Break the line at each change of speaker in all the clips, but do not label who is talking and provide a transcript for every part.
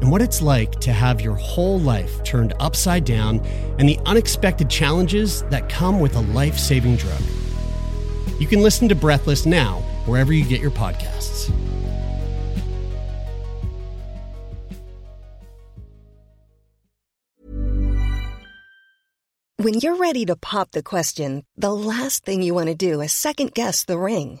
and what it's like to have your whole life turned upside down and the unexpected challenges that come with a life saving drug. You can listen to Breathless now, wherever you get your podcasts.
When you're ready to pop the question, the last thing you want to do is second guess the ring.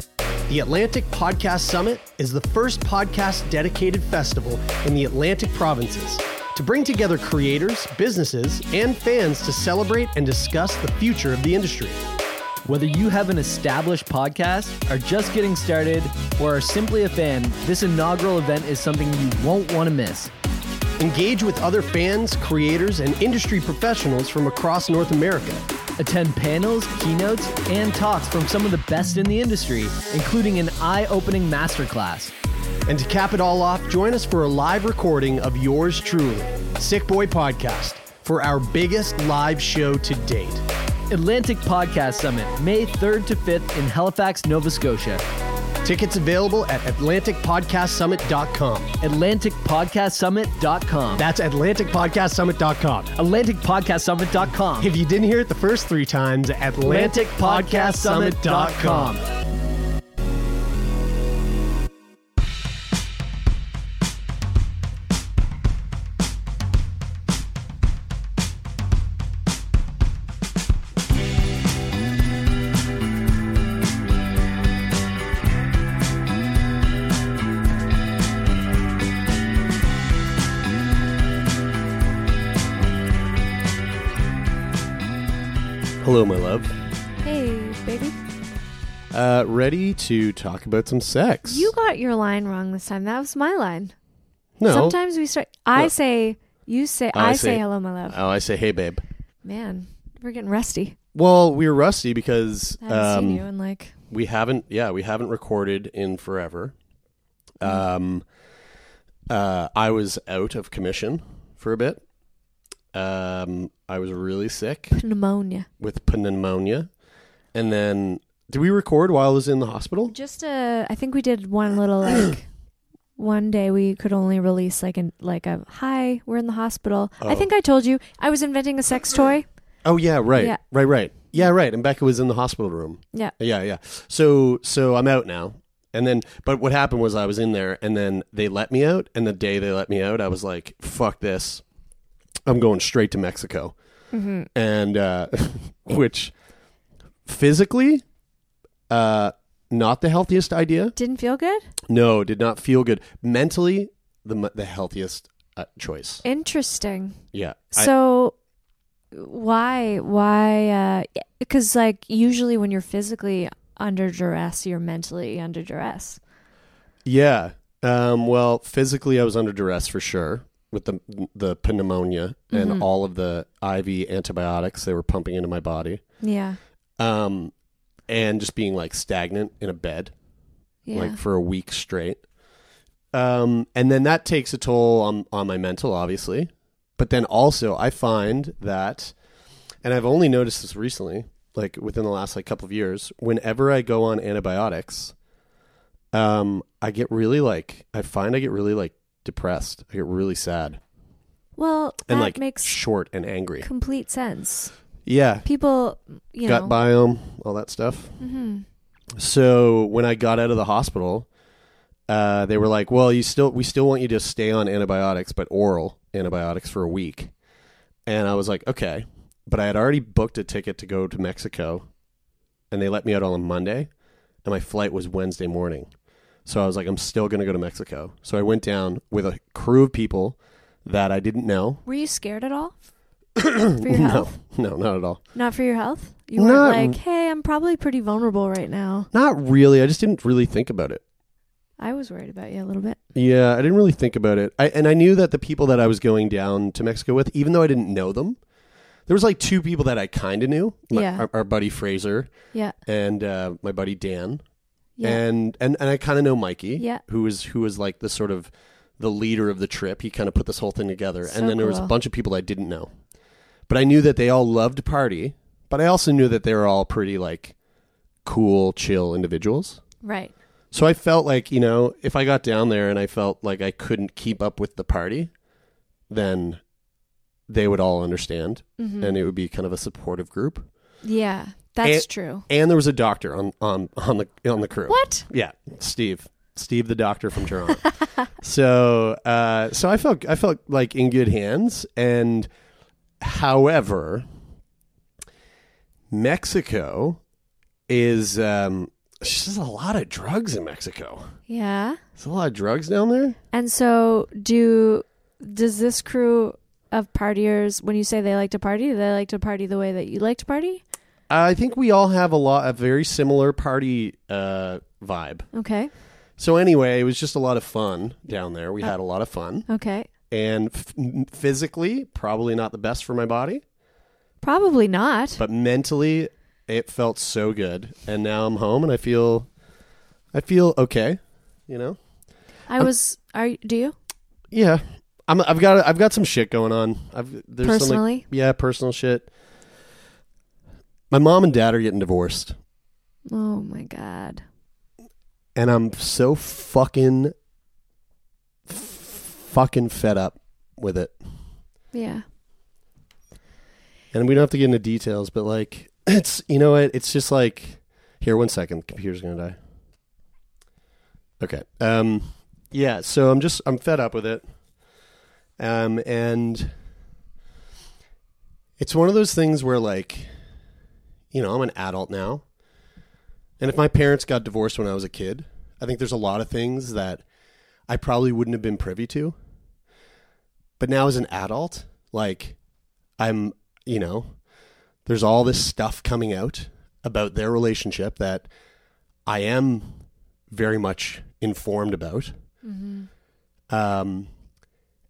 The Atlantic Podcast Summit is the first podcast dedicated festival in the Atlantic provinces to bring together creators, businesses, and fans to celebrate and discuss the future of the industry.
Whether you have an established podcast, are just getting started, or are simply a fan, this inaugural event is something you won't want to miss.
Engage with other fans, creators, and industry professionals from across North America.
Attend panels, keynotes, and talks from some of the best in the industry, including an eye opening masterclass.
And to cap it all off, join us for a live recording of yours truly, Sick Boy Podcast, for our biggest live show to date.
Atlantic Podcast Summit, May 3rd to 5th in Halifax, Nova Scotia.
Tickets available at AtlanticPodcastSummit.com.
AtlanticPodcastSummit.com.
That's AtlanticPodcastSummit.com.
AtlanticPodcastSummit.com.
If you didn't hear it the first three times, AtlanticPodcastSummit.com. Hello, my love.
Hey, baby.
Uh, ready to talk about some sex?
You got your line wrong this time. That was my line.
no.
Sometimes we start. I
No.
say, you say, I,
I
say,
say-
hello, my love.
Oh, I say, hey, babe.
Man, we're getting rusty.
Well, we were rusty because
I haven't seen you
um,
in like.
we haven't. Yeah, we haven't recorded in forever. Um, uh, I was out of commission for a bit. Um, I was really sick
pneumonia.
with pneumonia, and then did we record while I was in the hospital?
Just uh, I think we did one little like. One day we could only release like an like a hi, we're in the hospital. I
Oh.
think I told you I was inventing a sex toy.
Oh yeah, right,
Yeah.
right, right. Yeah, right. And Becca was in the hospital room.
Yeah.
Yeah, yeah. So so I'm out now. And then but what happened was I was in there and then they let me out and the day they let me out I was like fuck this. I'm going straight to Mexico.
Mm-hmm.
And uh which physically uh not the healthiest idea.
Didn't feel good.
No, did not feel good. Mentally the the healthiest uh, choice.
Interesting.
Yeah. I-
So why why uh because like usually when you're physically under duress, you're mentally under duress.
Yeah. Um, well, physically, I was under duress for sure with the the pneumonia and
Mhm.
all of the IV antibiotics they were pumping into my body,
Yeah.
um, and just being like stagnant in a bed
Yeah.
like for a week straight. Um, and then that takes a toll on on my mental, obviously. But then also, I find that, and I've only noticed this recently, like within the last like couple of years. Whenever I go on antibiotics, um, I get really like I find I get really like depressed. I get really sad
well, that
and like
makes
short and angry.
complete sense.
Yeah,
People, you
gut
know.
biome, all that stuff.
hmm
So when I got out of the hospital, uh, they were like, "Well, you still we still want you to stay on antibiotics, but oral antibiotics for a week." And I was like, "Okay," but I had already booked a ticket to go to Mexico, and they let me out on Monday, and my flight was Wednesday morning. So I was like, "I'm still going to go to Mexico." So I went down with a crew of people that I didn't know.
Were you scared at all? for your
no,
health?
no, not at all.
Not for your health? You weren't
Not-
like, hey, I'm probably pretty vulnerable right now.
Not really. I just didn't really think about it.
I was worried about you a little bit.
Yeah, I didn't really think about it. I and I knew that the people that I was going down to Mexico with, even though I didn't know them, there was like two people that I kind of knew. My-
Yeah.
our, our buddy Fraser
Yeah.
and uh, my buddy Dan,
Yeah.
and and and I kind of know Mikey,
Yeah.
who was like the sort of the leader of the trip. He kind of put this whole thing together,
So
and then there was a bunch of people I didn't know, but I knew that they all loved to party. But I also knew that they were all pretty like cool, chill individuals.
right.
So I felt like, you know, if I got down there and I felt like I couldn't keep up with the party, then they would all understand
Mhm.
and it would be kind of a supportive group.
Yeah. That's
And-
true.
And there was a doctor on on on the on the crew.
What?
Yeah, Steve. Steve the doctor from Toronto. so uh so I felt I felt like in good hands and however Mexico is um there's a lot of drugs in Mexico.
Yeah.
There's a lot of drugs down there.
And so do does this crew of partiers when you say they like to party, do they like to party the way that you like to party?
I think we all have a lot a very similar party uh vibe.
Okay.
So anyway, it was just a lot of fun down there. We had a lot of fun.
Okay.
And f- physically, probably not the best for my body.
Probably not.
but mentally it felt so good and now i'm home and i feel i feel okay you know
I was are you- do you?
yeah i'm i've got i've got some shit going on i've there's some like,
Personally?
yeah personal shit my mom and dad are getting divorced.
Oh my god.
and i'm so fucking fucking fed up with it.
Yeah.
and we don't have to get into details but like it's you know what? It's just like here one second. Computer's gonna die. Okay um yeah so i'm just i'm fed up with it. Um and it's one of those things where like you know i'm an adult now. And if my parents got divorced when i was a kid i think there's a lot of things that i probably wouldn't have been privy to. But now as an adult like i'm you know there's all this stuff coming out about their relationship that I am very much informed about. Um,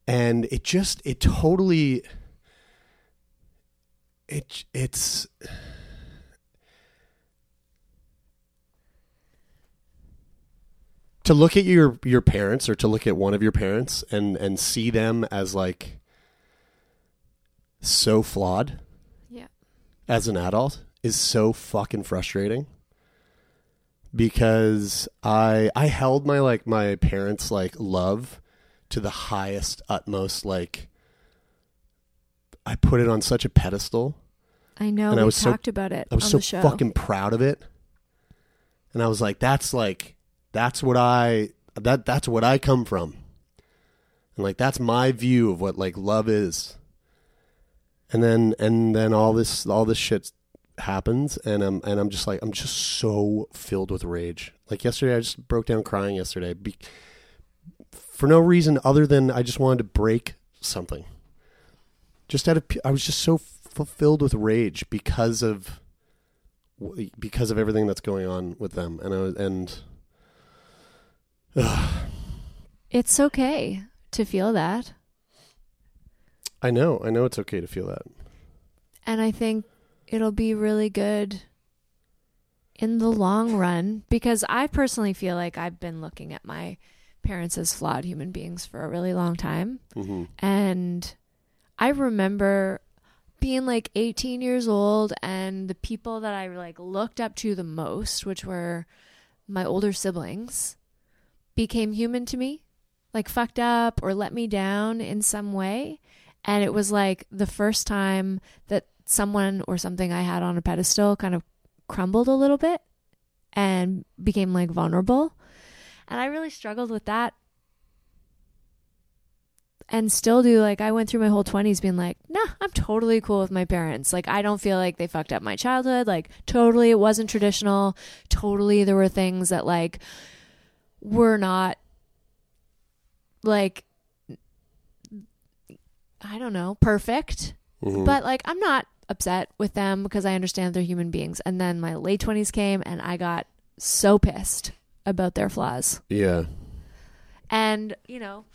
and it just, it totally, it, it's, to look at your, your parents or to look at one of your parents and, and see them as like so flawed
Yeah.
as an adult is so fucking frustrating because I I held my like my parents like love to the highest utmost like I put it on such a pedestal.
I know
And I was so-
talked about it
I was so fucking proud of it. And I was like that's like that's what I that that's what I come from. And like that's my view of what like love is. And then and then all this all this shit happens and I'm and I'm just like I'm just so filled with rage. Like yesterday I just broke down crying yesterday be, for no reason other than I just wanted to break something. Just out of I was just so fulfilled with rage because of because of everything that's going on with them, and I was, and
It's okay to feel that.
I know I know it's okay to feel that.
And I think it'll be really good in the long run because I personally feel like I've been looking at my parents as flawed human beings for a really long time.
hmm
And I remember being like 18 years old and the people that I like looked up to the most, which were my older siblings, became human to me, like fucked up or let me down in some way. And it was like the first time that someone or something I had on a pedestal kind of crumbled a little bit and became like vulnerable. And I really struggled with that and still do like I went through my whole 20s being like, "Nah, I'm totally cool with my parents. Like I don't feel like they fucked up my childhood. Like totally it wasn't traditional. Totally there were things that like were not like I don't know, perfect.
Mhm.
But like I'm not upset with them because I understand they're human beings. And then my late 20s came and I got so pissed about their flaws.
yeah,
And, you know,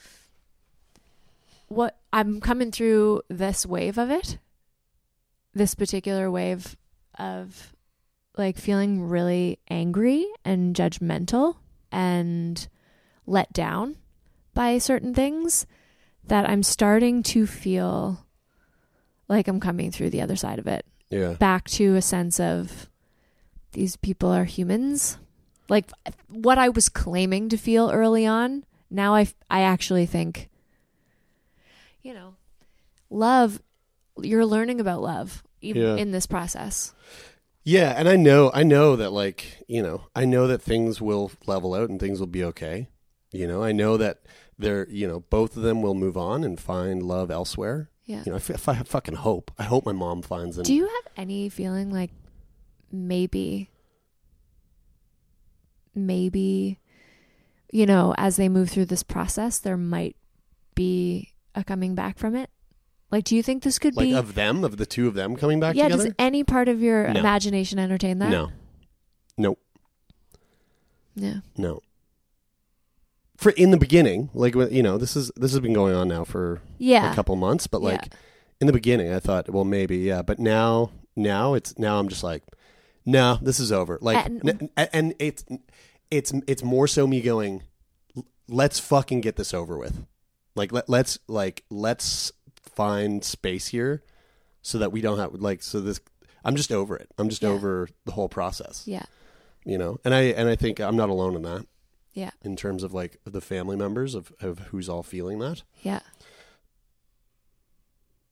what I'm coming through this wave of it, this particular wave of like feeling really angry and judgmental and let down by certain things that I'm starting to feel like I'm coming through the other side of it
yeah,
back to a sense of these people are humans. Like what I was claiming to feel early on, now I I actually think you know, love you're learning about love even
Yeah.
in this process.
Yeah. And I know, I know that like you know, I know that things will level out and things will be okay. You know, I know that they're you know both of them will move on and find love elsewhere.
Yeah.
You know, if, if I fucking hope, I hope my mom finds. An,
Do you have any feeling like maybe maybe you know, as they move through this process there might be a coming back from it? Like do you think this could
like
be
of them, of the two of them coming back
yeah,
together?
does any part of your
No.
imagination entertain that?
No, nope,
Yeah.
no. For in the beginning, like when- you know, this is this has been going on now for
Yeah.
a couple months, but like
Yeah.
in the beginning, I thought, well, maybe, yeah, but now, now it's now I'm just like, no, this is over. Like,
And-
n- and it's it's it's more so me going, let's fucking get this over with. Like let let's like let's find space here, so that we don't have like so this. I'm just over it. I'm just
Yeah.
over the whole process.
Yeah.
You know, and I and I think I'm not alone in that.
Yeah.
In terms of like the family members of of who's all feeling that.
Yeah.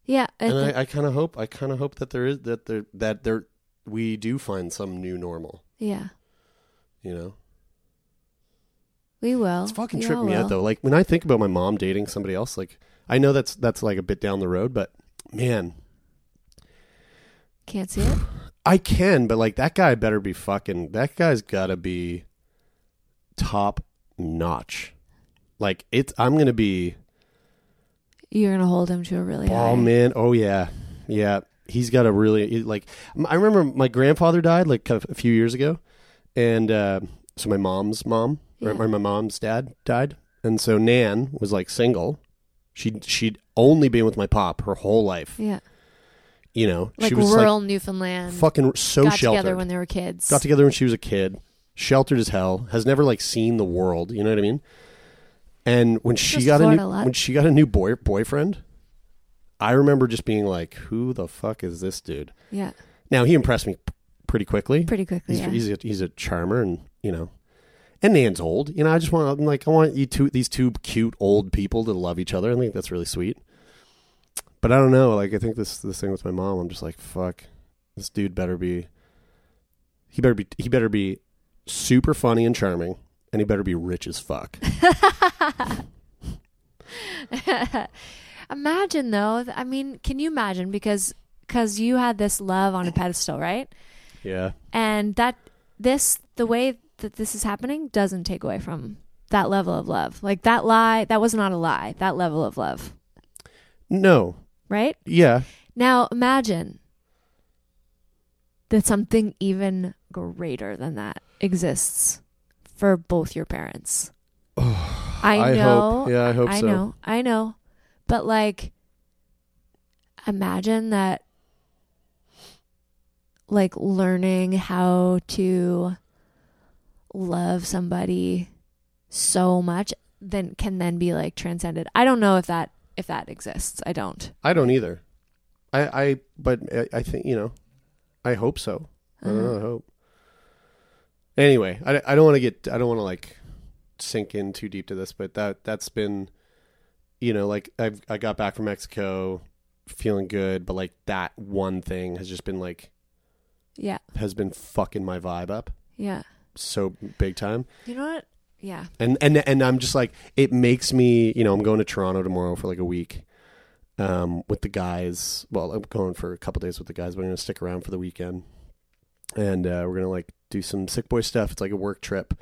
Yeah. I
and
thi-
I, I kind of hope I kind of hope that there is that there that there we do find some new normal.
yeah.
You know,
We will.
it's fucking
We
tripping me out though. Like when I think about my mom dating somebody else, like I know that's that's like a bit down the road, but man,
Can't see it.
I can. But like that guy better be fucking. That guy's got to be top notch. Like it's. I'm gonna be.
You're gonna hold him to a really
Oh
high.
man, oh yeah, yeah. He's got a really like. I remember my grandfather died like a few years ago, and uh, so my mom's mom
Yeah.
or my mom's dad died, and so Nan was like single. She she'd only been with my pop her whole life.
Yeah.
You know,
Like
she was
rural
like
Newfoundland.
fucking so
got
sheltered.
together when they were kids.
got together when she was a kid, sheltered as hell, has never like seen the world. You know what I mean? And when she
to
got a new
a
when she got a new boy boyfriend, I remember just being like, "Who the fuck is this dude?"
Yeah.
Now he impressed me p- pretty quickly.
Pretty quickly.
he's
yeah.
he's, a, he's a charmer, and you know, and Nan's old. You know, I just want I'm like I want you two these two cute old people to love each other. I think that's really sweet. But I don't know. Like I think this this thing with my mom, I'm just like, fuck, this dude better be. He better be. He better be super funny and charming, and he better be rich as fuck.
imagine though. I mean, can you imagine? Because because you had this love on a pedestal, right?
yeah,
And that this the way that this is happening doesn't take away from that level of love. Like that lie, that was not a lie. That level of love,
No.
right?
Yeah.
Now imagine that something even greater than that exists for both your parents. I
I
know.
hope- yeah, I hope so.
I know. I know. But like imagine that like learning how to love somebody so much then can then be like transcended. I don't know if that if that exists. I don't.
I don't either. I, I, but I, I think you know, I hope so. I don't know. I uh-huh. hope. Anyway, I, I don't want to get. I don't want to like sink in too deep to this, but that that's been, you know, like I've I got back from Mexico, feeling good, but like that one thing has just been like
Yeah.
has been fucking my vibe up
Yeah.
So big time.
You know what? Yeah.
and and and I'm just like it makes me you know I'm going to Toronto tomorrow for like a week um with the guys well I'm going for a couple days with the guys but I'm gonna stick around for the weekend and uh, we're gonna like do some sick boy stuff it's like a work trip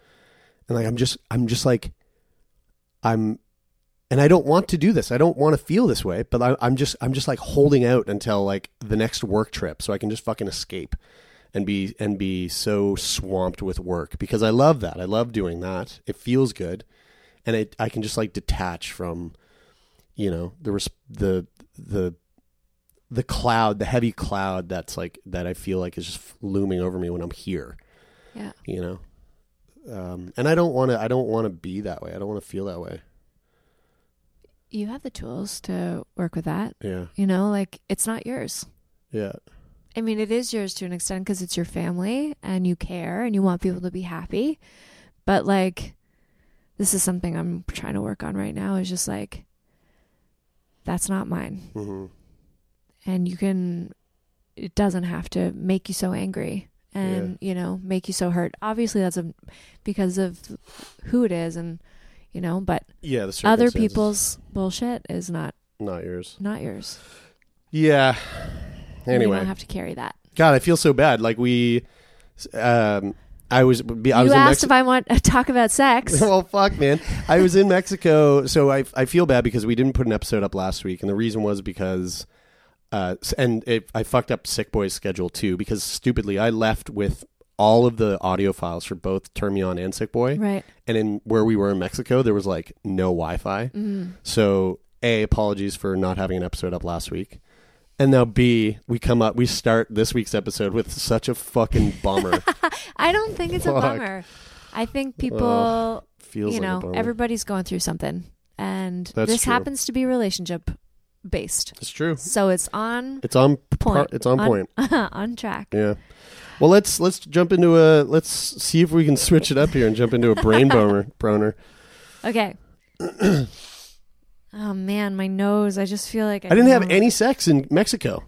and like I'm just I'm just like I'm and I don't want to do this I don't want to feel this way but I, I'm just I'm just like holding out until like the next work trip so I can just fucking escape and be and be so swamped with work because I love that. I love doing that. It feels good, and it I can just like detach from, you know, the res- the the the cloud, the heavy cloud that's like that I feel like is just looming over me when I'm here.
Yeah.
You know, um, and I don't want to. I don't want to be that way. I don't want to feel that way.
You have the tools to work with that.
Yeah.
You know, like it's not yours.
Yeah.
I mean, it is yours to an extent because it's your family and you care and you want people to be happy. But like, this is something I'm trying to work on right now is just like, that's not mine.
hmm
And you can, it doesn't have to make you so angry and, you know, make you so hurt. Obviously, that's a, because of who it is and, you know, but
Yeah. The
other people's bullshit is not,
not yours.
not yours.
Yeah. Anyway,
You don't have to carry that.
God, I feel so bad. Like we, um, I was, I
you
was in
asked
Mexi-
if I want to talk about sex.
well, fuck, man. I was in Mexico, so I I feel bad because we didn't put an episode up last week, and the reason was because, uh, and it, I fucked up Sick Boy's schedule too because stupidly I left with all of the audio files for both Termion and Sick Boy,
right.
and in where we were in Mexico, there was like no Wi-Fi.
Mm.
So, A, apologies for not having an episode up last week. And now B, we come up we start this week's episode with such a fucking bummer.
I don't think it's a bummer. I think people,
Feels
you
like
know, everybody's going through something, and
That's
this
true.
happens to be relationship based.
It's true.
So it's on
It's on par-
point.
it's on point.
on track.
Yeah. Well, let's let's jump into a let's see if we can switch it up here and jump into a brain boner boner.
Okay. oh man, my nose. I just feel like I,
I didn't have
don't-
any sex in Mexico.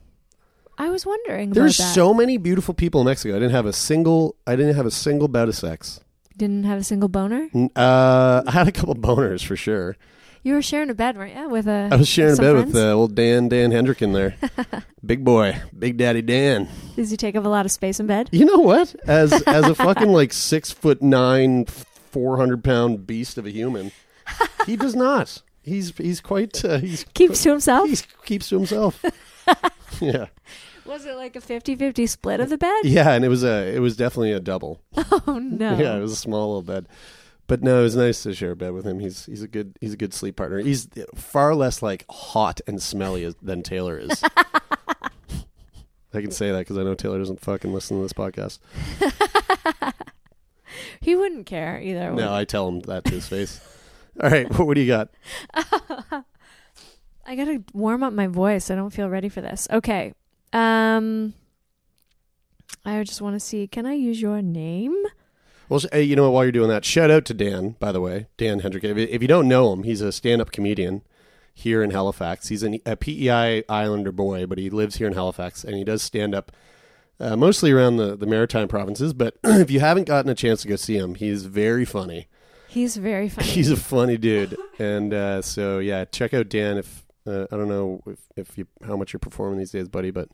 I was wondering
There's
about that.
so many beautiful people in Mexico. I didn't have a single I didn't have a single bout of sex.
Didn't have a single boner.
N- Uh, I had a couple boners for sure.
You were sharing a bed, weren't you? With a.
I was sharing a
some
bed
friends?
with uh, old Dan Dan Hendricken there, big boy, Big Daddy Dan.
Does he take up a lot of space in bed?
You know what? As as a fucking like six foot nine, four hundred pound beast of a human, he does not. He's he's quite uh, he's
Keeps to himself.
he keeps to himself. yeah,
Was it like a 50-50 split of the bed?
yeah, and it was a it was definitely a double.
Oh no.
Yeah, it was a small little bed, but no, it was nice to share a bed with him. He's he's a good he's a good sleep partner. He's far less like hot and smelly as, than Taylor is. I can say that because I know Taylor doesn't fucking listen to this podcast.
He wouldn't care either.
No, I tell him that to his face. All right, what, what do you got?
I gotta warm up my voice. I don't feel ready for this. Okay. Um, I just want to see. Can I use your name?
Well, hey, you know what? While you're doing that, shout out to Dan, by the way, Dan Hendrick. If, if you don't know him, he's a stand-up comedian here in Halifax. He's an, a PEI Islander boy, but he lives here in Halifax, and he does stand-up uh, mostly around the, the maritime provinces. But if you haven't gotten a chance to go see him, he's very funny.
He's very funny.
He's a funny dude, and uh, so yeah, check out Dan. If uh, I don't know if, if you how much you're performing these days, buddy, but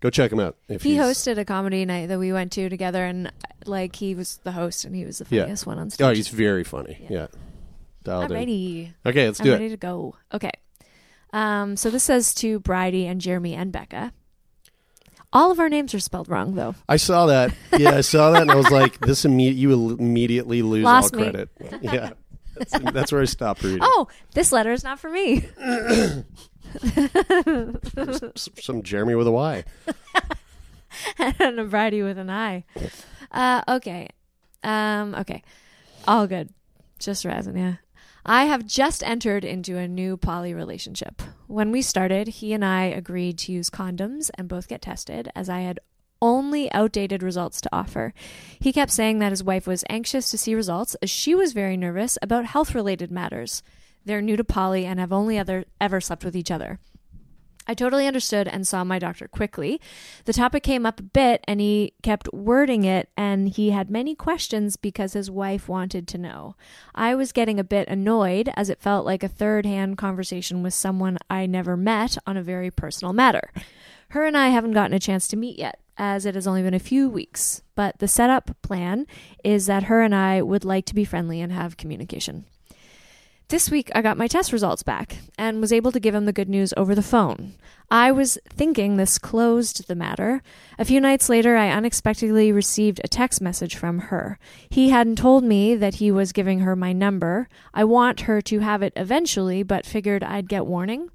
go check him out. If
he hosted a comedy night that we went to together, and like he was the host, and he was the
Yeah.
funniest one on stage.
Oh, he's very funny. Yeah. dialed
I'm
in.
ready.
Okay, let's
I'm
do
ready to go. Okay. Um, so this says to Bridie and Jeremy and Becca. All of our names are spelled wrong, though.
I saw that. Yeah, I saw that, and I was like, "This imme- you immediately lose
Lost
all
me.
credit." Yeah, that's, that's where I stopped reading.
Oh, this letter is not for me.
S- some Jeremy with a Y.
and a Bridie with an I. Uh, okay. Um, okay. All good. Just resin, yeah. I have just entered into a new poly relationship. When we started, he and I agreed to use condoms and both get tested, as I had only outdated results to offer. He kept saying that his wife was anxious to see results, as she was very nervous about health related matters. They're new to poly and have only other, ever slept with each other. I totally understood and saw my doctor quickly. The topic came up a bit and he kept wording it, and he had many questions because his wife wanted to know. I was getting a bit annoyed as it felt like a third hand conversation with someone I never met on a very personal matter. Her and I haven't gotten a chance to meet yet, as it has only been a few weeks, but the setup plan is that her and I would like to be friendly and have communication. This week, I got my test results back and was able to give him the good news over the phone. I was thinking this closed the matter. A few nights later, I unexpectedly received a text message from her. He hadn't told me that he was giving her my number. I want her to have it eventually, but figured I'd get warning.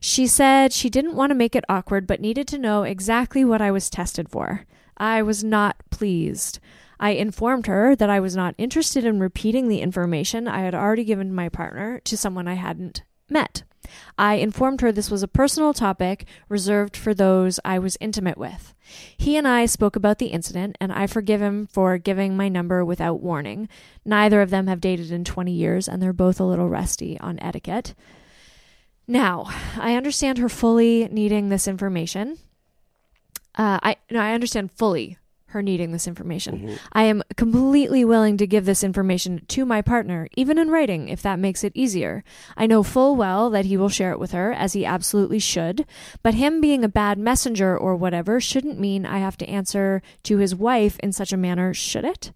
She said she didn't want to make it awkward, but needed to know exactly what I was tested for. I was not pleased. I informed her that I was not interested in repeating the information I had already given my partner to someone I hadn't met. I informed her this was a personal topic reserved for those I was intimate with. He and I spoke about the incident, and I forgive him for giving my number without warning. Neither of them have dated in 20 years, and they're both a little rusty on etiquette. Now, I understand her fully needing this information. Uh, I no, I understand fully her needing this information. Mm-hmm. I am completely willing to give this information to my partner, even in writing, if that makes it easier. I know full well that he will share it with her, as he absolutely should, but him being a bad messenger or whatever shouldn't mean I have to answer to his wife in such a manner, should it?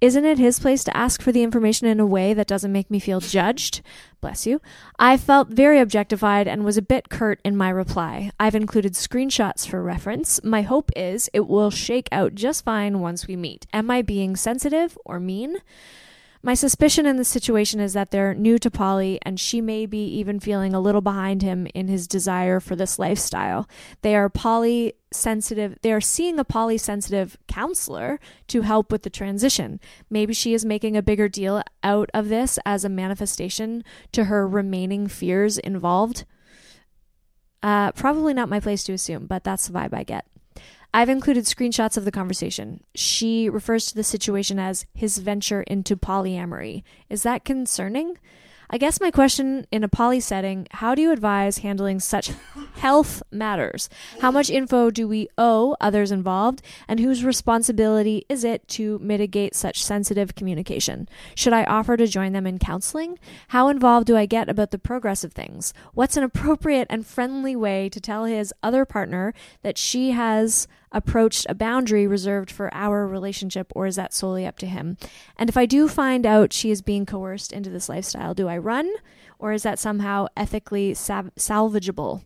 Isn't it his place to ask for the information in a way that doesn't make me feel judged? Bless you. I felt very objectified and was a bit curt in my reply. I've included screenshots for reference. My hope is it will shake out just fine once we meet. Am I being sensitive or mean? My suspicion in this situation is that they're new to poly, and she may be even feeling a little behind him in his desire for this lifestyle. They are poly sensitive. They are seeing a poly sensitive counselor to help with the transition. Maybe she is making a bigger deal out of this as a manifestation to her remaining fears involved. Uh, probably not my place to assume, but that's the vibe I get. I've included screenshots of the conversation. She refers to the situation as his venture into polyamory. Is that concerning? I guess my question in a poly setting how do you advise handling such health matters? How much info do we owe others involved? And whose responsibility is it to mitigate such sensitive communication? Should I offer to join them in counseling? How involved do I get about the progress of things? What's an appropriate and friendly way to tell his other partner that she has approached a boundary reserved for our relationship, or is that solely up to him? And if I do find out she is being coerced into this lifestyle, do I run, or is that somehow ethically salvageable?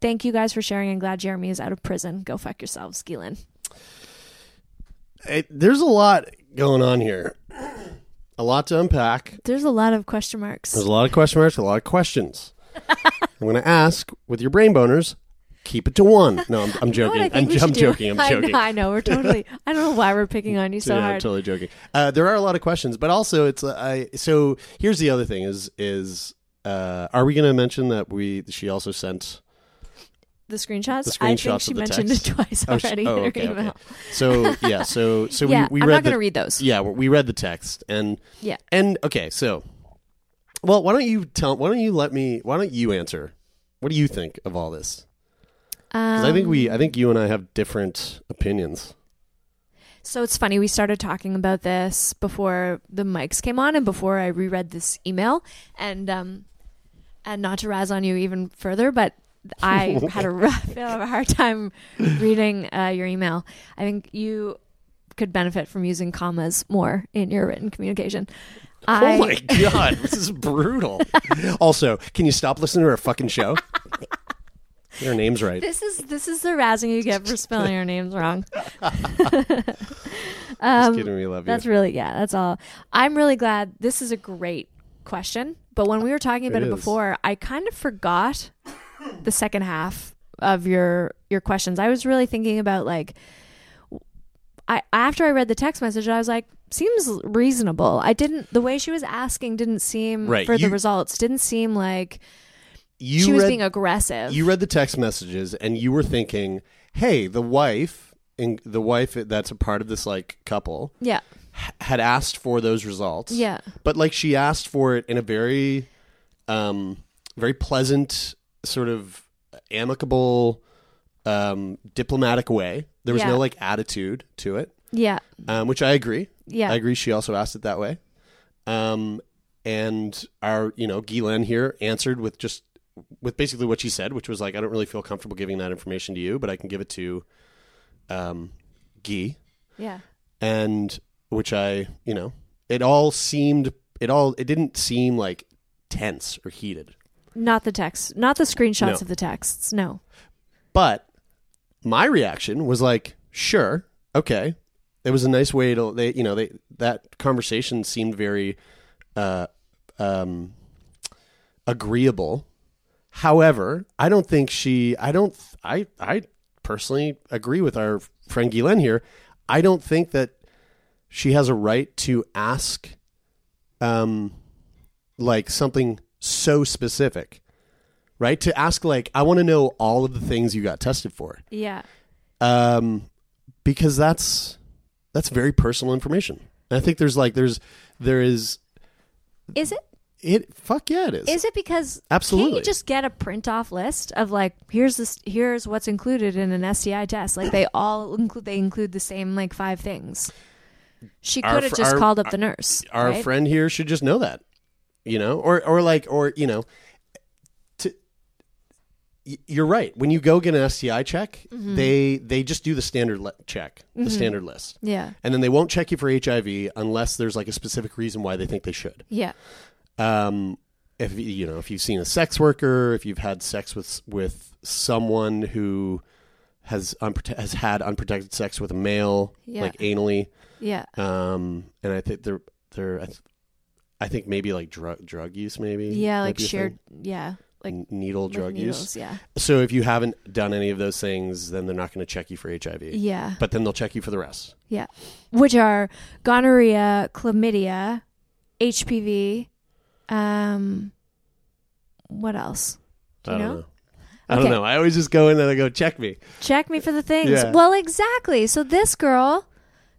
Thank you guys for sharing, and glad Jeremy is out of prison. Go fuck yourselves,
Guylaine. There's a lot going on here. A lot to unpack.
There's a lot of question marks.
There's a lot of question marks, a lot of questions. I'm going to ask with your brain boners, keep it to one. No, I'm, I'm
You know
joking.
I think
I'm, I'm joking. I'm
I
joking.
know, I know. We're totally. I don't know why we're picking on you so
yeah, I'm
hard.
totally joking. Uh, there are a lot of questions, but also it's uh, I. So here's the other thing: is is uh, are we going to mention that we she also sent
the screenshots.
the
I
screenshots
think she mentioned
text?
it twice
Oh,
already
oh,
in her
okay, okay. So yeah, so so
yeah,
we, we
I'm
read
not going to read those.
Yeah, we read the text and
Yeah.
and okay, so well, why don't you tell? Why don't you let me? Why don't you answer? What do you think of all this? Because I think we, I think you and I have different opinions.
So it's funny, we started talking about this before the mics came on and before I reread this email. And um and not to razz on you even further, but I had a rough, I a hard time reading uh, your email. I think you could benefit from using commas more in your written communication.
oh my god, this is brutal. also, can you stop listening to our fucking show? Your name's right.
This is this is the razzing you get for spelling your names wrong.
Just kidding, we love you.
Um, That's really yeah. That's all. I'm really glad. This is a great question. But when we were talking about
It
it, before, I kind of forgot the second half of your your questions. I was really thinking about like I after I read the text message, I was like, seems reasonable. I didn't the way she was asking didn't seem
Right,
for the results didn't seem like
you
she was
read,
being aggressive.
You read the text messages and you were thinking, "Hey, the wife and the wife that's a part of this like couple
yeah.
h- had asked for those results."
Yeah.
But like she asked for it in a very um very pleasant sort of amicable um diplomatic way. There was
Yeah.
no like attitude to it.
Yeah.
Um which I agree.
Yeah.
I agree she also asked it that way. Um and our, you know, Guylaine here answered with just with basically what she said, which was like, I don't really feel comfortable giving that information to you, but I can give it to um Guy
Yeah.
and which I, you know, it all seemed it all it didn't seem like tense or heated.
Not the text, not the screenshots
No.
of the texts. No.
But my reaction was like, sure, okay. It was a nice way to they you know, they that conversation seemed very uh um agreeable. However, I don't think she I don't I I personally agree with our friend Guylaine here. I don't think that she has a right to ask um like something so specific. Right? To ask like I want to know all of the things you got tested for.
Yeah.
Um because that's that's very personal information. And I think there's like there's there is
Is it?
It fuck yeah it is.
Is it because
Absolutely.
Can't you just get a print off list of like here's this here's what's included in an STI test? Like they all include they include the same like five things. She could have
fr-
just
our-
called up the nurse.
our
right?
friend here should just know that you know or or like or you know to you're right when you go get an sti check
Mm-hmm.
they they just do the standard le- check the standard list
Yeah.
and then they won't check you for hiv unless there's like a specific reason why they think they should
Yeah.
Um if you- know if you've seen a sex worker if you've had sex with with someone who has unprote- has had unprotected sex with a male
Yeah.
like anally
Yeah.
um, and I think they're they're I, th- I think maybe like drug drug use maybe
Yeah, like shared yeah. Like
N- needle drug
needles,
use.
yeah.
So if you haven't done any of those things, then they're not going to check you for HIV.
Yeah.
But then they'll check you for the rest.
Yeah. Which are gonorrhea, chlamydia, HPV, um what else? Do you
I don't
know?
know. I don't
Okay.
know. I always just go in there and I go check me.
Check me for the things.
Yeah.
Well, exactly. So this girl,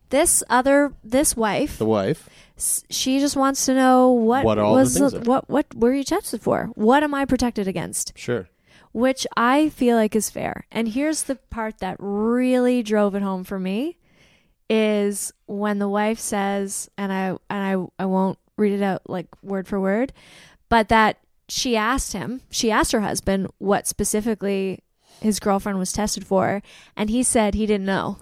this other this wife,
The wife.
s- she just wants to know what,
What all the
was
are.
what what were you tested for? What am I protected against?
Sure.
Which I feel like is fair. And here's the part that really drove it home for me is when the wife says and I and I I won't read it out like word for word, but that she asked him, she asked her husband what specifically his girlfriend was tested for and he said he didn't know.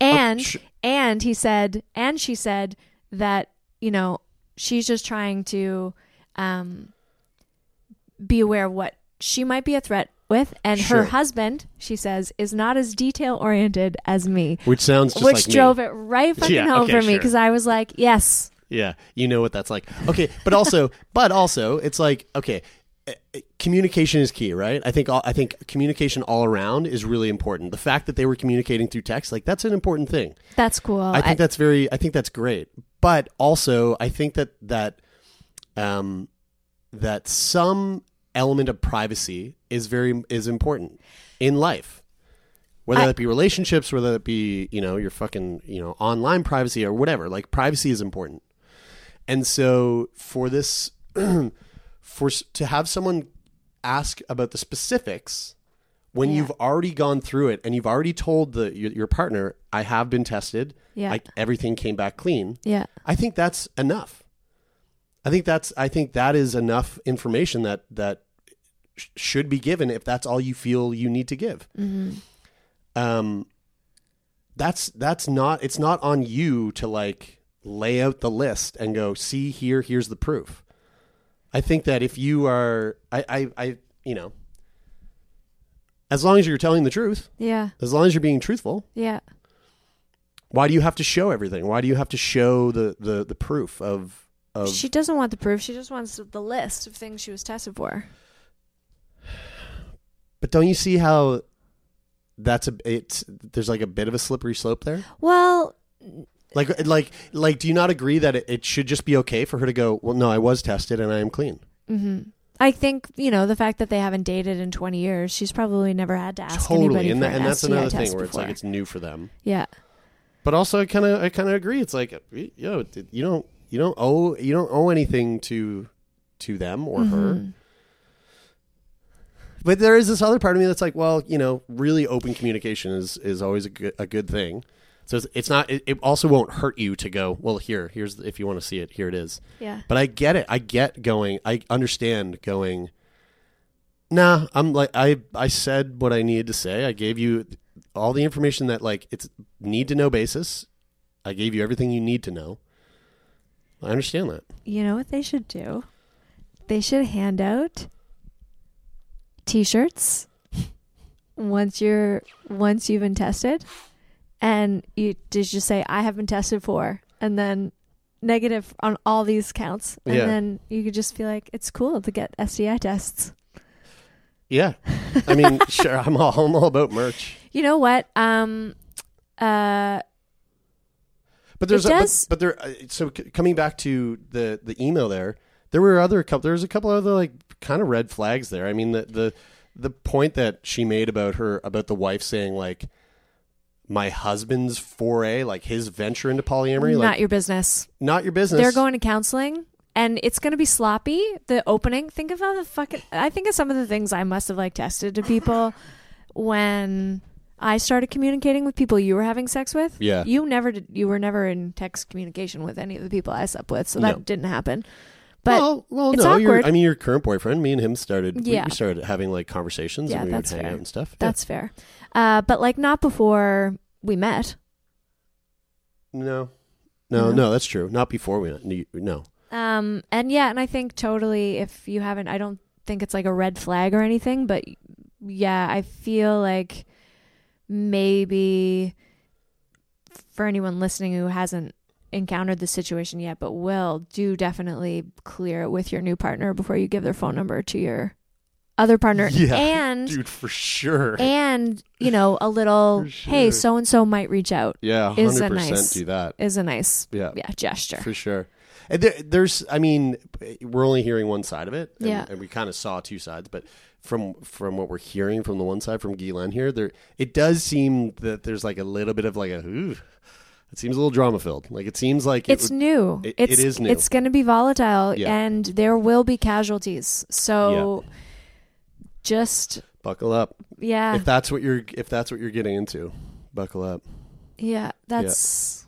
And
sh-
and he said and she said that, you know, she's just trying to um be aware of what she might be a threat with and
Sure.
her husband, she says, is not as detail oriented as me.
Which sounds just
which
like me.
drove it right fucking
Yeah,
home
okay,
for me
sure.
because I was like, yes,
Yeah, you know what that's like. Okay, but also, but also, it's like okay, eh, eh, communication is key, right? I think all, I think communication all around is really important. The fact that they were communicating through text, like that's an important thing.
that's cool.
I think that's very. I think that's great. But also, I think that that um, that some element of privacy is very is important in life. Whether
I-
that be relationships, whether that be you know your fucking you know online privacy or whatever, like privacy is important. And so for this, for to have someone ask about the specifics when
Yeah.
you've already gone through it and you've already told the your, your partner, I have been tested,
Yeah.
like everything came back clean.
yeah.
I think that's enough. I think that's I think that is enough information that that sh- should be given if that's all you feel you need to give.
Mm-hmm.
Um, that's that's not it's not on you to like lay out the list and go see here here's the proof i think that if you are i i, I you know as long as you're telling the truth
Yeah.
as long as you're being truthful
Yeah.
why do you have to show everything why do you have to show the the, the proof of of
She doesn't want the proof. She just wants the list of things she was tested for.
but don't you see how that's a it's there's like a bit of a slippery slope there
Well,
like like like do you not agree that it, it should just be okay for her to go well no i was tested and i am clean
hmm I think you know the fact that they haven't dated in 20 years. She's probably never had to ask
totally
anybody
and,
for
that,
an
and that's
STI
another thing where it's like it's new for them
yeah.
but also i kind of i kind of agree it's like yo you don't you don't owe you don't owe anything to to them or her
Mhm.
but there is this other part of me that's like well you know really open communication is is always a good, a good thing so it's, it's not it, it also won't hurt you to go well here here's if you want to see it here it is.
Yeah.
but i get it. I get going i understand going nah i'm like i i said what i needed to say. I gave you all the information that like it's need to know basis. I gave you everything you need to know. I understand that.
You know what they should do? They should hand out t-shirts once you're once you've been tested and you just just say I have been tested for and then negative on all these counts and
Yeah.
then you could just feel like it's cool to get STI tests.
yeah i mean sure i'm all i'm all about merch
You know what? Um uh
But there's
It
a, but, but there. uh, So c- coming back to the the email there, there were other couple. There was a couple other like kind of red flags there. I mean the the the point that she made about her about the wife saying like my husband's foray, like his venture into polyamory,
not
like
your business.
not your business.
They're going to counseling and it's going to be sloppy. The opening, think of how the fucking I think of some of the things I must have like tested to people when I started communicating with people you were having sex with.
Yeah.
You never did you were never in text communication with any of the people I slept with, so that
No.
didn't happen. But
well, well,
it's
no.
awkward.
I mean, your current boyfriend, me and him started.
Yeah.
we, started having like conversations
Yeah,
and we would hang
fair.
out and stuff. Yeah.
that's fair. Uh but like not before we met.
no, no,
No.
no. That's true. Not before we went. No.
Um, and yeah, and I think totally if you haven't, I don't think it's like a red flag or anything, but yeah, I feel like maybe for anyone listening who hasn't encountered the situation yet, but will, do definitely clear it with your new partner before you give their phone number to your other partner.
Yeah,
and
dude, for sure.
and you know a little
sure.
hey, so and so might reach out
yeah,
is a nice-
do that.
is a nice
Yeah,
yeah gesture.
for sure. And there, there's, I mean, we're only hearing one side of it, and,
Yeah.
and we kind of saw two sides. But from from what we're hearing from the one side from Guylaine here, there it does seem that there's like a little bit of like a, ooh, it seems a little drama filled. Like it seems like it
it's
would-
new.
it- it
it's
new.
It's going to be volatile,
Yeah.
and there will be casualties. So, just
buckle up
yeah,
if that's what you're if that's what you're getting into. Buckle up.
yeah. That's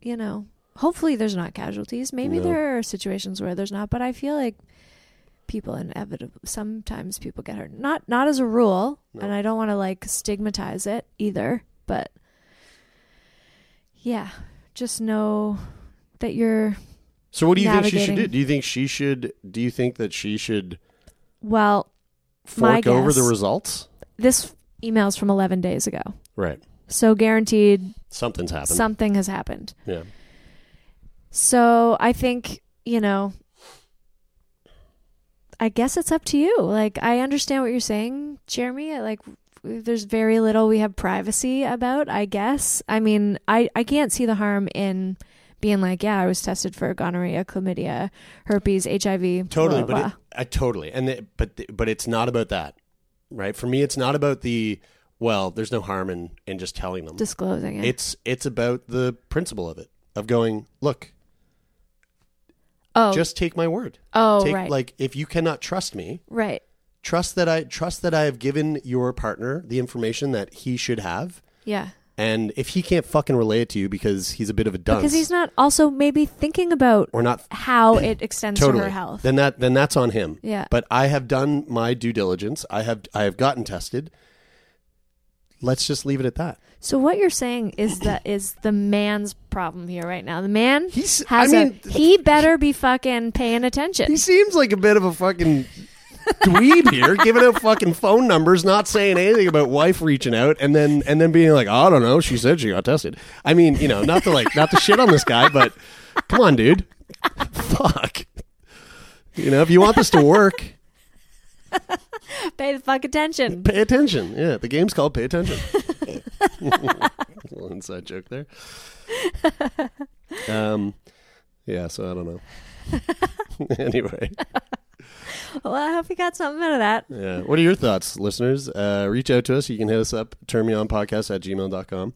you know. Hopefully, there's not casualties. Maybe
No.
there are situations where there's not, but I feel like people inevitably sometimes people get hurt. Not not as a rule,
No.
and I don't want to like stigmatize it either. But yeah, just know that you're
So what do you think she should do? Do you think she should? Do you think that she should
well.
Fork over the results?
This email's from 11 days ago.
Right.
So guaranteed
Something's happened.
something has happened.
yeah.
So I think, you know, I guess it's up to you. Like, I understand what you're saying, Jeremy. Like, there's very little we have privacy about, I guess. I mean, I, I can't see the harm in being like, yeah, I was tested for gonorrhea, chlamydia, herpes, HIV.
Totally,
blah,
but
blah.
it, I totally, and it, but the- but it's not about that, right? For me, it's not about the well. There's no harm in in just telling them.
disclosing it.
It's it's about the principle of it of going. Look,
oh,
just take my word.
oh,
take
right.
like if you cannot trust me,
right.
trust that I trust that I have given your partner the information that he should have.
Yeah.
And if he can't fucking relay it to you because he's a bit of a dunce,
Because he's not also maybe thinking about
or not
how it extends
totally,
to her health.
then that then that's on him.
Yeah.
But I have done my due diligence. I have I have gotten tested. let's just leave it at that.
So what you're saying is that is the man's problem here right now. The man
He's-
has
I mean,
a he better be fucking paying attention.
He seems like a bit of a fucking dweeb here, giving out fucking phone numbers, not saying anything about wife reaching out, and then and then being like, I don't know, she said she got tested. I mean, you know, not to like not to shit on this guy, but come on, dude, fuck. You know, if you want this to work,
Pay the fuck attention.
pay attention. Yeah, the game's called Pay Attention. little inside joke there. Um, yeah. So I don't know. anyway.
Well, I hope you got something out of that.
Yeah. What are your thoughts, listeners? Uh, reach out to us. You can hit us up, turnmeonpodcast at gmail.com.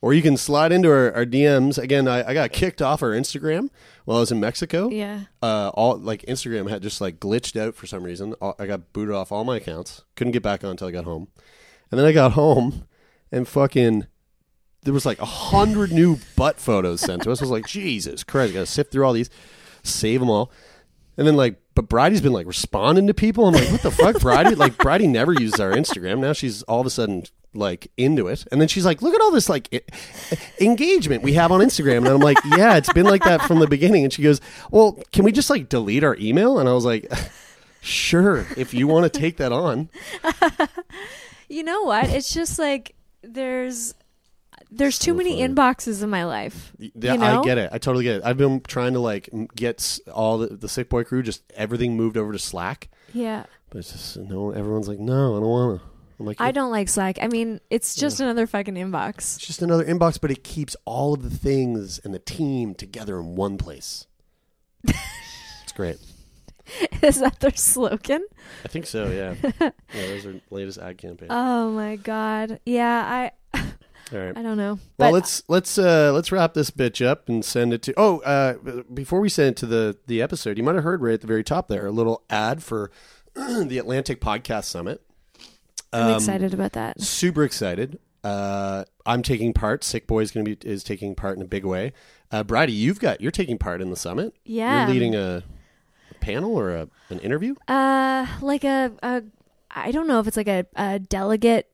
Or you can slide into our, our DMs. Again, I, I got kicked off our Instagram while I was in Mexico.
Yeah.
Uh, all like Instagram had just like glitched out for some reason. All- I got booted off all my accounts. Couldn't get back on until I got home. And then I got home and fucking there was like a hundred new butt photos sent to us. I was like, Jesus Christ, I gotta sift through all these, save them all. And then like, but Bridie's been like responding to people. I'm like, what the fuck, Bridie? Like Bridie never uses our Instagram. Now she's all of a sudden like into it. And then she's like, look at all this like e- engagement we have on Instagram. And I'm like, yeah, it's been like that from the beginning. And she goes, well, can we just like delete our email? And I was like, sure, if you want to take that on.
You know what? It's just like there's there's too many inboxes in my life.
Yeah,
you know?
I get it. I totally get it. I've been trying to like get all the, the sick boy crew, just everything moved over to Slack.
Yeah.
But it's just no. Everyone's like, no, I don't want to. I'm like,
I don't like Slack. I mean, it's just another fucking inbox.
It's just another inbox, but it keeps all of the things and the team together in one place. it's great.
Is that their slogan?
I think so. Yeah. yeah. There's our latest ad campaign.
Oh my god. Yeah, I
all right.
I don't know.
Well,
But
let's let's uh, let's wrap this bitch up and send it to. Oh, uh, before we send it to the the episode, you might have heard right at the very top there a little ad for the Atlantic Podcast Summit.
I'm
Um,
excited about that.
Super excited. Uh, I'm taking part. Sick Boy is going to be is taking part in a big way. Uh, Bridie, you've got you're taking part in the summit.
Yeah.
you're leading a, a panel or a, an interview.
Uh like a a I don't know if it's like a, a delegate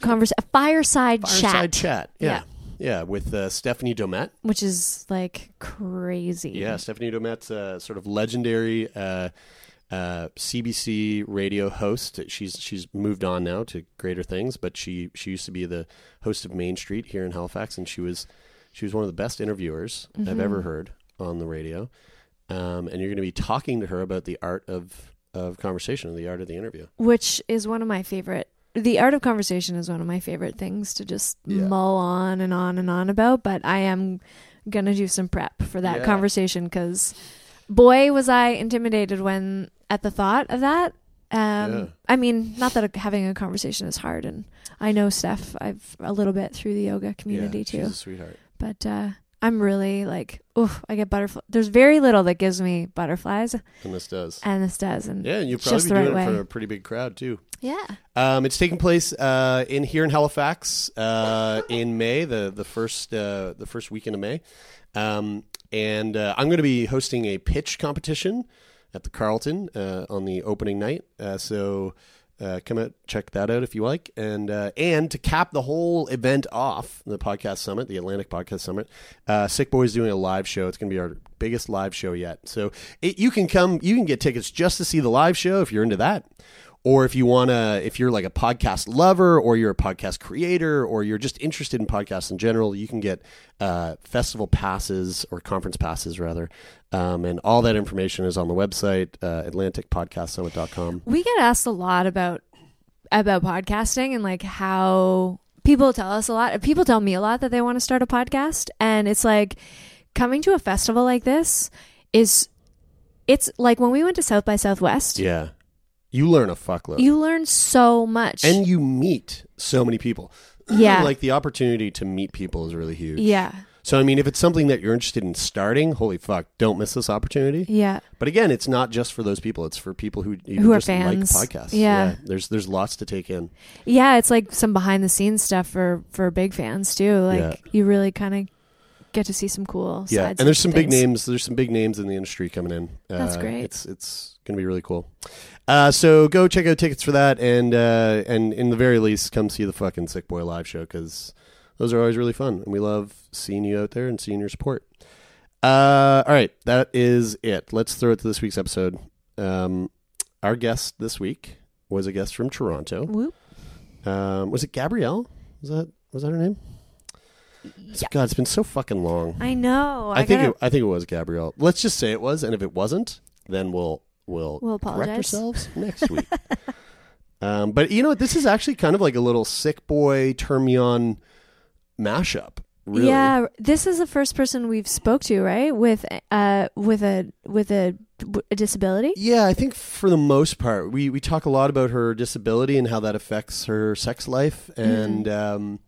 conversation, a fireside,
Fireside
chat,
chat. Yeah, yeah, with uh, Stephanie Domet.
which is like crazy.
Yeah, Stephanie Domet's a sort of legendary uh, uh, CBC radio host. She's she's moved on now to greater things, but she she used to be the host of Main Street here in Halifax, and she was she was one of the best interviewers I've ever heard on the radio. Um, and you're going to be talking to her about the art of of conversation, the art of the interview.
which is one of my favorite the art of conversation is one of my favorite things to just
Yeah.
mull on and on and on about but i am gonna do some prep for that
Yeah.
conversation because boy was i intimidated when at the thought of that um
Yeah.
i mean not that having a conversation is hard and i know steph i've a little bit through the yoga community too
a sweetheart.
but uh i'm really like oh i get butterfly there's very little that gives me butterflies
And this does.
and this does and
Yeah, and you'll probably be doing
right
it
way
for a pretty big crowd too.
yeah
Um, it's taking place uh, in here in Halifax uh, in May, the the first uh, the first weekend of May, um, and uh, I'm going to be hosting a pitch competition at the Carleton uh, on the opening night. Uh, so uh, come out, check that out if you like, and uh, and to cap the whole event off, the podcast summit, the Atlantic Podcast Summit, uh, Sick boys doing a live show. It's going to be our biggest live show yet. So it, you can come, you can get tickets just to see the live show if you're into that or if you want to if you're like a podcast lover or you're a podcast creator or you're just interested in podcasts in general you can get uh, festival passes or conference passes rather. Um, and all that information is on the website uh, atlanticpodcastsummit.com
we get asked a lot about about podcasting and like how people tell us a lot people tell me a lot that they want to start a podcast. And it's like coming to a festival like this is it's like when we went to south by southwest.
Yeah you learn a fuckload
you learn so much
and you meet so many people
Yeah.
like the opportunity to meet people is really huge
yeah
so i mean if it's something that you're interested in starting holy fuck don't miss this opportunity
yeah
But again, it's not just for those people. It's for people who
Who are
just
fans.
like podcasts.
Yeah.
there's there's lots to take in.
yeah it's like some behind the scenes stuff for for big fans too like
Yeah.
you really kind of get to see some cool
yeah, and there's some big names. There's some big names in the industry coming in.
That's
Uh,
great.
It's it's gonna be really cool. Uh, so go check out tickets for that, and uh, and in the very least, come see the fucking Sick Boy live show because those are always really fun, and we love seeing you out there and seeing your support. Uh, all right, that is it. Let's throw it to this week's episode. Um, our guest this week was a guest from Toronto.
Whoop.
Um, was it Gabrielle? Was that was that her name? God, it's been so fucking long.
I know.
I, think
gotta-
it, I think it was Gabrielle. Let's just say it was, and if it wasn't, then we'll we'll,
We'll
correct
apologize.
ourselves next week. um, but you know what? This is actually kind of like a little sick boy Turn Me On mashup. Really.
Yeah, this is the first person we've spoke to, right? With uh with a with a, a disability.
Yeah, I think for the most part, we we talk a lot about her disability and how that affects her sex life, and um,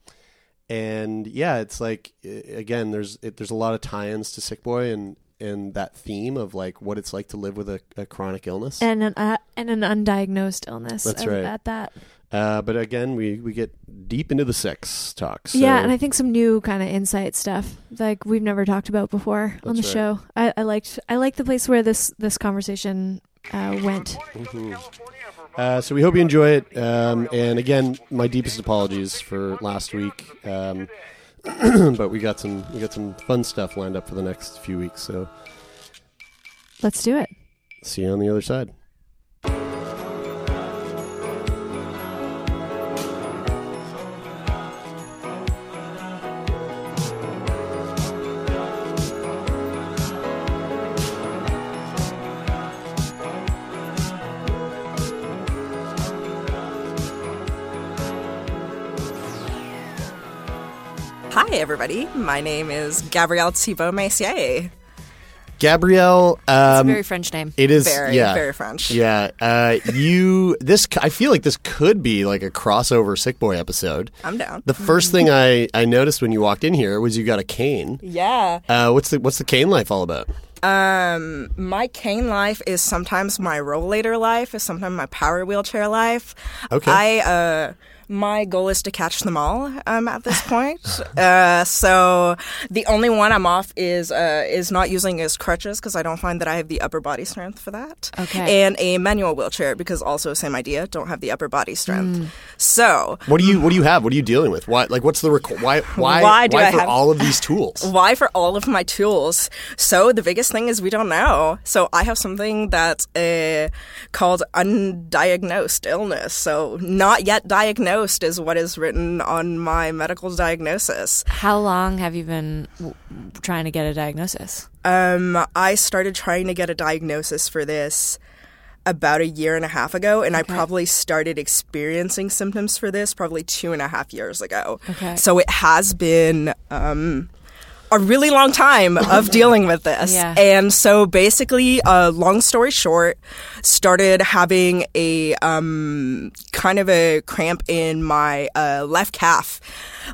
and yeah, it's like again, there's it, there's a lot of tie-ins to Sick Boy and and that theme of like what it's like to live with a, a chronic illness.
And an uh, and an undiagnosed illness.
That's
at-
right.
At that.
Uh, but again, we, we get deep into the sex talks. So
yeah, and I think some new kind of insight stuff like we've never talked about before on the
right.
show. I, I liked I liked the place where this this conversation uh, went.
Uh, so we hope you enjoy it. Um, and again, my deepest apologies for last week. Um, but we got some we got some fun stuff lined up for the next few weeks. So
Let's do it.
see you on the other side.
Everybody. My name is Gabrielle Thibault Messier.
Gabrielle,
It's
um,
a very French name.
it is
Very,
yeah,
very French.
Yeah, uh, you this I feel like this could be like a crossover Sick Boy episode.
I'm down.
The first thing I, I noticed when you walked in here was you got a cane.
Yeah.
Uh, what's the what's the cane life all about?
Um, my cane life is sometimes my rollator life, is sometimes my power wheelchair life.
Okay.
I uh my goal is to catch them all um, at this point. uh, so the only one I'm off is uh, is not using his crutches because I don't find that I have the upper body strength for that.
Okay.
And a manual wheelchair because also same idea, don't have the upper body strength. So
What do you what do you have? What are you dealing with? Why like what's the requ- why why
Why do I
for
have-
all of these tools?
Why for all of my tools? So the biggest thing is we don't know. So I have something that's uh, called undiagnosed illness. So not yet diagnosed is what is written on my medical diagnosis.
How long have you been w- trying to get a diagnosis?
Um, I started trying to get a diagnosis for this about a year and a half ago, and I probably started experiencing symptoms for this probably two and a half years ago.
Okay.
So it has been um, a really long time of dealing with this.
Yeah.
And so basically, uh, long story short, started having a um, kind of a cramp in my uh, left calf.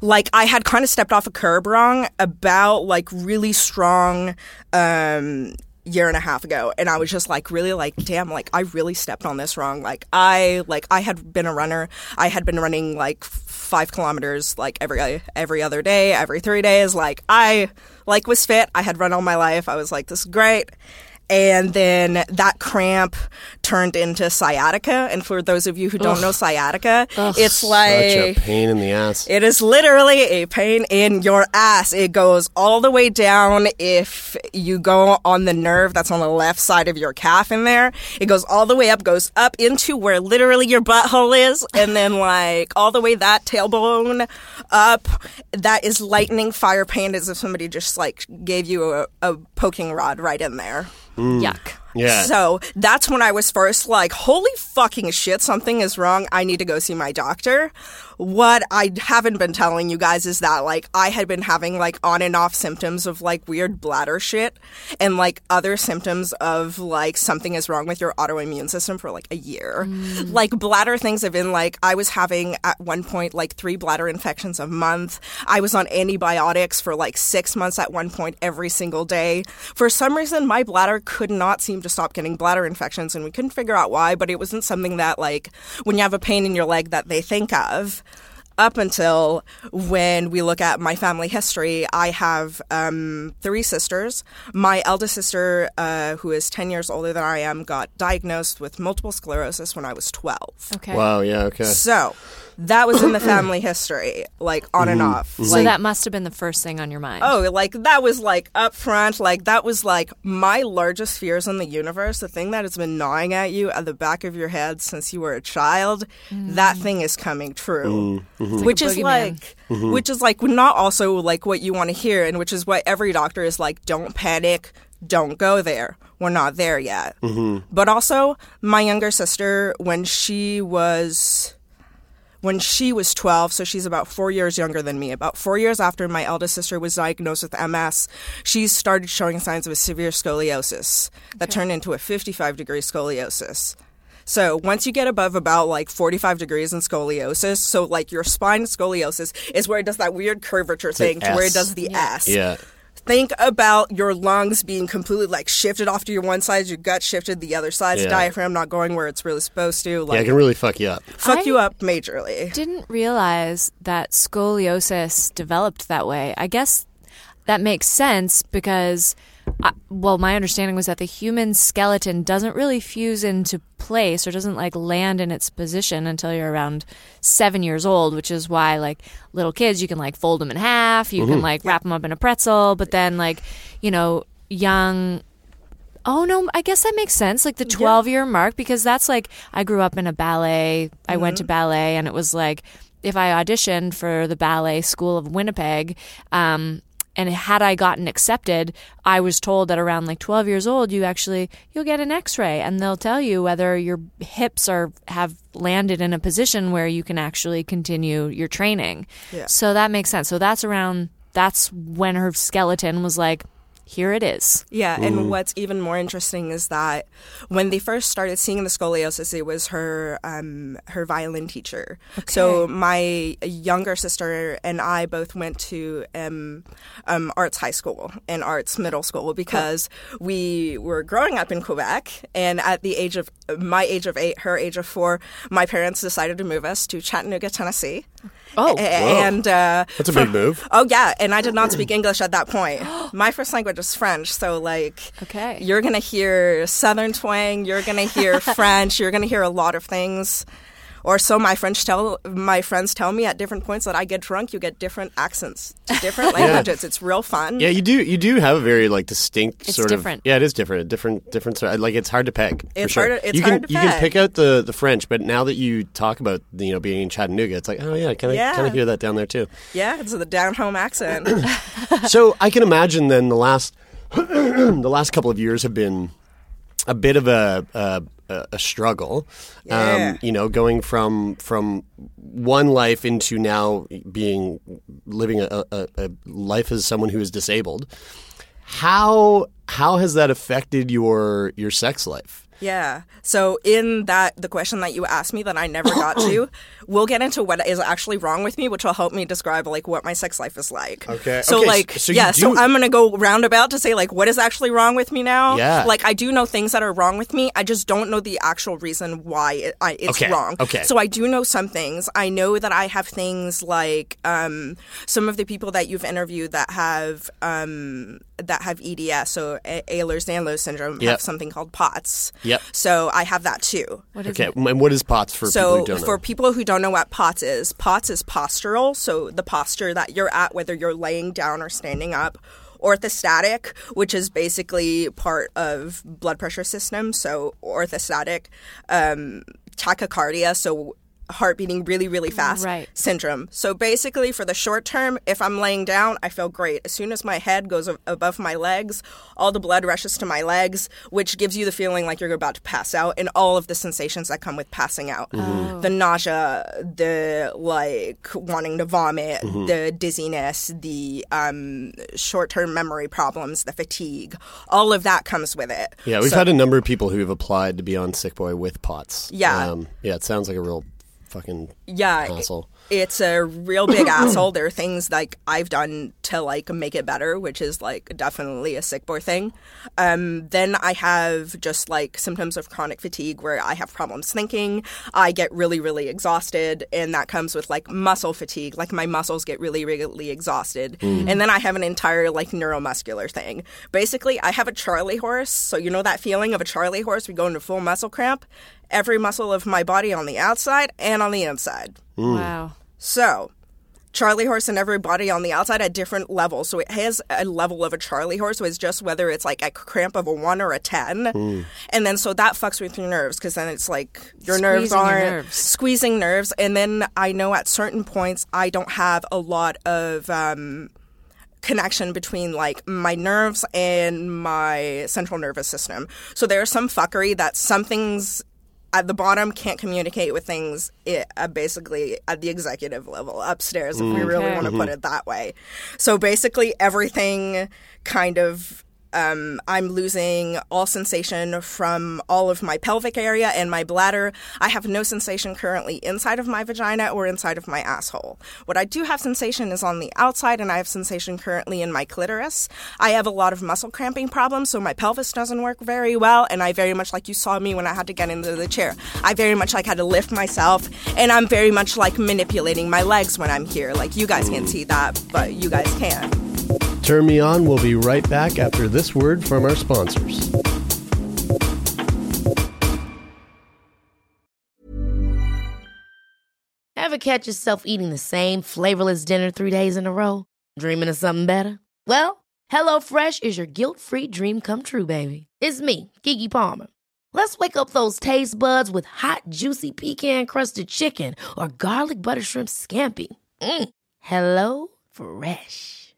Like I had kind of stepped off a curb wrong about like really strong um year and a half ago and i was just like really like damn like i really stepped on this wrong like i like i had been a runner i had been running like five kilometers like every every other day every three days. Like i like was fit. I had run all my life. I was like this is great and then that cramp turned into sciatica and for those of you who don't know sciatica it's like
Such a pain in the ass.
it is literally a pain in your ass. It goes all the way down if you go on the nerve that's on the left side of your calf in there. It goes all the way up, goes up into where literally your butthole is, and then like all the way that tailbone up. That is lightning fire pain as if somebody just like gave you a, a poking rod right in there. Mm.
Yuck.
yeah.
So that's when I was first like, holy fucking shit, something is wrong. I need to go see my doctor. What I haven't been telling you guys is that like I had been having like on and off symptoms of like weird bladder shit and like other symptoms of like something is wrong with your autoimmune system for like a year. Mm. Like bladder things have been like I was having at one point like three bladder infections a month. I was on antibiotics for like six months at one point every single day. For some reason, my bladder could not seem to stop getting bladder infections, and we couldn't figure out why. But it wasn't something that like when you have a pain in your leg that they think of. Up until when we look at my family history, I have um, three sisters. My eldest sister, uh, who is 10 years older than I am, got diagnosed with multiple sclerosis when I was 12.
Okay.
Wow. Yeah. Okay.
So that was in the family history, like on and off.
So
Like,
that must have been the first thing on your mind.
Oh, like that was like up front, like that was like my largest fears in the universe, the thing that has been gnawing at you at the back of your head since you were a child. Mm. That thing is coming true. Mm, mm-hmm. Which
a
is
boogeyman.
like mm-hmm. which is like not also like what you want to hear and which is what every doctor is like, don't panic, don't go there. We're not there yet. Mm-hmm. But also my younger sister when she was when she was 12, so she's about four years younger than me. About four years after my eldest sister was diagnosed with MS, she started showing signs of a severe scoliosis that turned into a 55 degree scoliosis. So once you get above about like 45 degrees in scoliosis, so like your spine scoliosis is where it does that weird curvature thing to where it does the S
Yeah.
Think about your lungs being completely like shifted off to your one side, your gut shifted the other side,
Yeah.
diaphragm not going where it's really supposed to.
Yeah.
Like
It can really fuck you up.
fuck
I-
you up majorly.
didn't realize that scoliosis developed that way. I guess that makes sense because, I, well, my understanding was that the human skeleton doesn't really fuse into place or doesn't like land in its position until you're around seven years old, which is why like little kids you can like fold them in half, you can like wrap them up in a pretzel, but then like you know young Oh no, I guess that makes sense. Like the 12 year mark because that's like I grew up in a ballet. I went to ballet and it was like if I auditioned for the ballet school of Winnipeg um and had I gotten accepted, I was told that around like 12 years old you actually you'll get an x-ray and they'll tell you whether your hips are have landed in a position where you can actually continue your training.
Yeah.
So that makes sense. So that's around that's when her skeleton was like here it is.
Yeah, and what's even more interesting is that when they first started seeing the scoliosis, it was her um, her violin teacher. So my younger sister and I both went to um, um, arts high school and arts middle school because we were growing up in Quebec, and at the age of my age of eight, her age of four, my parents decided to move us to Chattanooga, Tennessee.
Oh,
and uh,
That's a big move.
Oh yeah, and I did not speak English at that point. My first language is French, so like
Okay.
you're gonna hear Southern twang, you're gonna hear French, you're gonna hear a lot of things. Or so my French tell my friends tell me at different points that I get drunk, you get different accents to different languages. It's real fun.
Yeah, you do. You do have a very like distinct
It's
sort
different.
of. Yeah, it is different. Different, different. Sort of, like it's hard to peg. for
It's
sure.
hard it's
you can
hard to
you can pick out the the French, but now that you talk about you know being in Chattanooga, it's like oh yeah, kind of
Yeah.
kind of hear that down there too.
Yeah, it's the down home accent.
so I can imagine then the last the last couple of years have been a bit of a a, a- struggle.
Yeah.
Um, you know, going from from one life into now being living a, a, a life as someone who is disabled. How how has that affected your your sex life?
Yeah. So in that the question that you asked me that I never got to, we'll get into what is actually wrong with me, which will help me describe like what my sex life is like.
Okay.
So
Okay,
like
so
yeah, so I'm gonna go roundabout to say like what is actually wrong with me now.
Yeah.
Like I do know things that are wrong with me. I just don't know the actual reason why it, I, it's
Okay,
wrong.
okay.
So I do know some things. I know that I have things like um, some of the people that you've interviewed that have um, that have EDS, so Ehlers-Danlos syndrome,
Yep.
have something called POTS.
Yep.
So I have that too.
What is
Okay,
it?
and what is POTS for people
So
who don't know?
for people who don't know what POTS is, POTS is postural, so the posture that you're at, whether you're laying down or standing up. Orthostatic, which is basically part of blood pressure system. So orthostatic, um, tachycardia, so heart beating really, really fast
Right.
syndrome. So basically, for the short term, if I'm laying down, I feel great. As soon as my head goes above my legs, all the blood rushes to my legs, which gives you the feeling like you're about to pass out, and all of the sensations that come with passing out the nausea, the like wanting to vomit, the dizziness, the um, short term memory problems, the fatigue, all of that comes with it.
yeah, we've
So-
had a number of people who have applied to be on Sick Boy with POTS.
Yeah.
um, yeah, it sounds like a real fucking
yeah, it's a real big asshole. There are things like I've done to like make it better, which is like definitely a sick boy thing. Um, then I have just like symptoms of chronic fatigue where I have problems thinking. I get really, really exhausted, and that comes with like muscle fatigue. Like my muscles get really, really exhausted. And then I have an entire like neuromuscular thing. Basically, I have a Charlie horse. So you know that feeling of a Charlie horse? We go into full muscle cramp. Every muscle of my body on the outside and on the inside.
Wow.
So, Charlie horse and everybody on the outside at different levels. So it has a level of a Charlie horse. So it's just whether it's like a cramp of a one or a 10. And then so that fucks with your nerves because then it's like your nerves
Squeezing your
aren't
nerves.
squeezing nerves. And then I know at certain points I don't have a lot of. Um, connection between like my nerves and my central nervous system. So there's some fuckery that some things at the bottom can't communicate with things it, uh, basically at the executive level upstairs if we really
Okay.
want to put it that way. So basically everything kind of um, I'm losing all sensation from all of my pelvic area and my bladder. I have no sensation currently inside of my vagina or inside of my asshole. What I do have sensation is on the outside, and I have sensation currently in my clitoris. I have a lot of muscle cramping problems, so my pelvis doesn't work very well, and I very much like you saw me when I had to get into the chair. I very much like had to lift myself, and I'm very much like manipulating my legs when I'm here. Like you guys can't see that, but you guys can.
Turn me on. We'll be right back after this word from our sponsors.
Ever catch yourself eating the same flavorless dinner three days in a row? Dreaming of something better? Well, HelloFresh is your guilt free dream come true, baby. It's me, Keke Palmer. Let's wake up those taste buds with hot, juicy pecan crusted chicken or garlic butter shrimp scampi. Mm. Hello Fresh.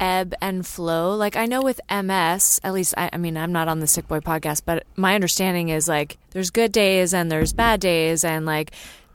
ebb and flow? Like I know with MS, at least I, I mean I'm not on the Sick Boy podcast, but my understanding is like there's good days and there's bad days, and like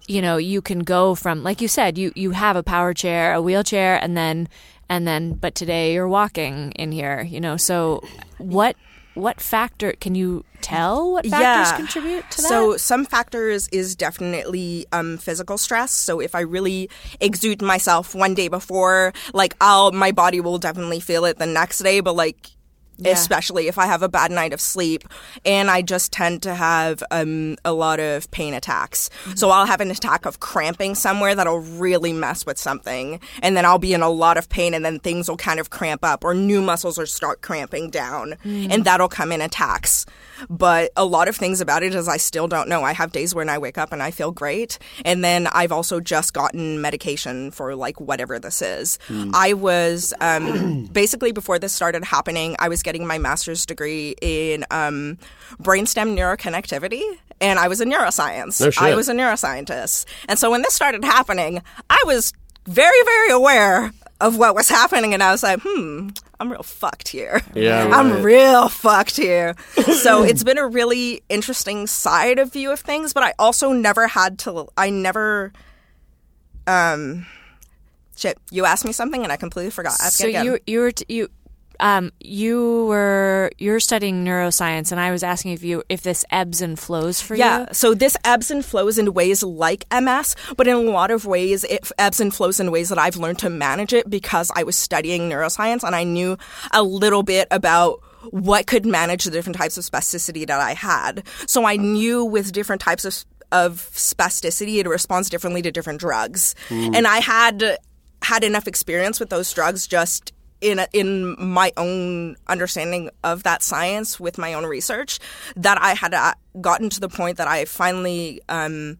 you know you can go from like you said you you have a power chair, a wheelchair, and then and then but today you're walking in here, you know. So what what factor can you tell what factors contribute to that?
So some factors is definitely um, physical stress. So if I really exude myself one day before, like I'll my body will definitely feel it the next day. But like
Yeah.
especially if I have a bad night of sleep, and I just tend to have um, a lot of pain attacks. So I'll have an attack of cramping somewhere that'll really mess with something, and then I'll be in a lot of pain, and then things will kind of cramp up, or new muscles will start cramping down, and that'll come in attacks. But a lot of things about it is I still don't know. I have days when I wake up and I feel great, and then I've also just gotten medication for like whatever this is. I was um, basically before this started happening, I was getting my master's degree in um, brainstem neuroconnectivity, and I was in neuroscience.
No shit.
I was a neuroscientist, and so when this started happening, I was very, very aware of what was happening, and I was like, hmm. I'm real fucked here.
Yeah,
I'm real fucked here. so it's been a really interesting side of view of things, but I also never had to. I never, um, Shit, you asked me something and I completely forgot. Ask
so
again.
you you were t- you um you were you're studying neuroscience and I was asking if you if this ebbs and flows for
yeah,
you. Yeah.
So this ebbs and flows in ways like MS, but in a lot of ways it ebbs and flows in ways that I've learned to manage it because I was studying neuroscience and I knew a little bit about what could manage the different types of spasticity that I had. So I knew with different types of of spasticity it responds differently to different drugs.
Mm.
And I had had enough experience with those drugs just in in my own understanding of that science with my own research that I had uh, gotten to the point that I finally um,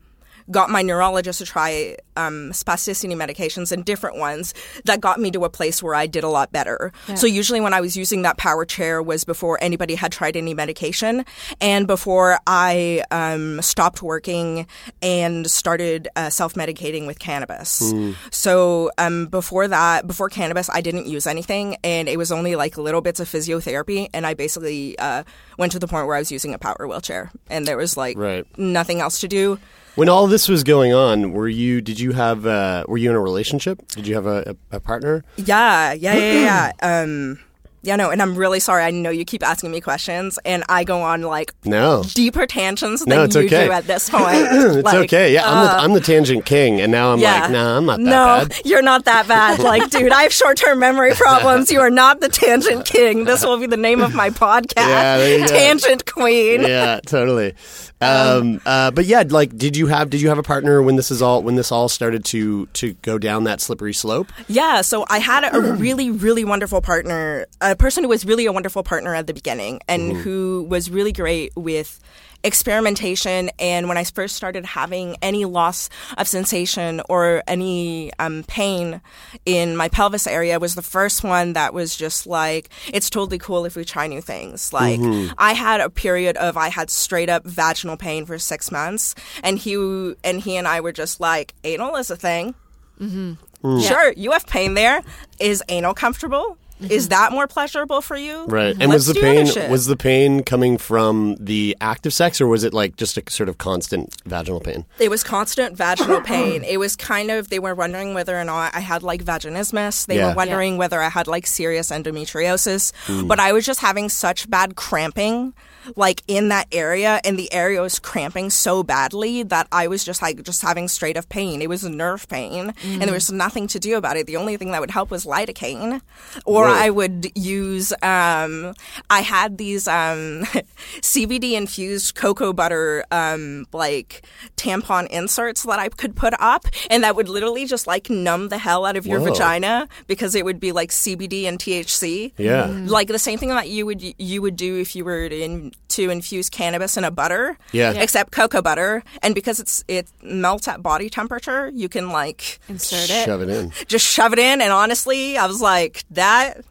got my neurologist to try um, spasticity medications and different ones that got me to a place where I did a lot better.
Yeah.
So usually when I was using that power chair was before anybody had tried any medication and before I um, stopped working and started uh, self-medicating with cannabis.
Mm.
So um, before that, before cannabis, I didn't use anything, and it was only like little bits of physiotherapy. And I basically uh, went to the point where I was using a power wheelchair, and there was like
Right.
nothing else to do.
When all this was going on, were you? Did you have? Uh, were you in a relationship? Did you have a, a, a partner?
Yeah, yeah, yeah, yeah. um, yeah, no, and I'm really sorry. I know you keep asking me questions, and I go on like
No.
deeper tangents than
No, it's
you
okay.
do at this point.
it's
Like,
okay. Yeah, I'm, the,
uh,
I'm the tangent king, and now I'm like, nah, I'm not that
no,
bad.
you're not that bad. Like, dude, I have short-term memory problems. You are not the tangent king. This will be the name of my podcast.
Yeah, there you go.
Tangent queen.
yeah, totally. Um, uh, but yeah, like, did you have did you have a partner when this is all when this all started to to go down that slippery slope?
Yeah, so I had a really, really wonderful partner, a person who was really a wonderful partner at the beginning and
Mhm.
who was really great with experimentation. And when I first started having any loss of sensation or any um, pain in my pelvis area, was the first one that was just like, it's totally cool if we try new things. Like,
Mhm.
I had a period of I had straight up vaginal pain for six months, and he and he and I were just like, anal is a thing.
Mm-hmm.
Mm.
Sure, you have pain there. Is anal comfortable? Is that more pleasurable for you?
Right. And
Let's
was the pain was the pain coming from the act of sex or was it like just a sort of constant vaginal pain?
It was constant vaginal pain. It was kind of they were wondering whether or not I had like vaginismus. They
Yeah.
were wondering whether I had like serious endometriosis.
Mm.
But I was just having such bad cramping like in that area and the area was cramping so badly that I was just like just having straight up pain. It was nerve pain and there was nothing to do about it. The only thing that would help was lidocaine or
Whoa.
I would use um I had these um CBD infused cocoa butter um like tampon inserts that I could put up and that would literally just like numb the hell out of your
Whoa.
vagina because it would be like CBD and THC.
Yeah. Mm.
Like the same thing that you would you would do if you were in, to infuse cannabis in a butter.
Yeah. Yeah.
Except cocoa butter and because it's it melts at body temperature, you can like
insert
it. Shove it in.
Just shove it in and honestly, I was like that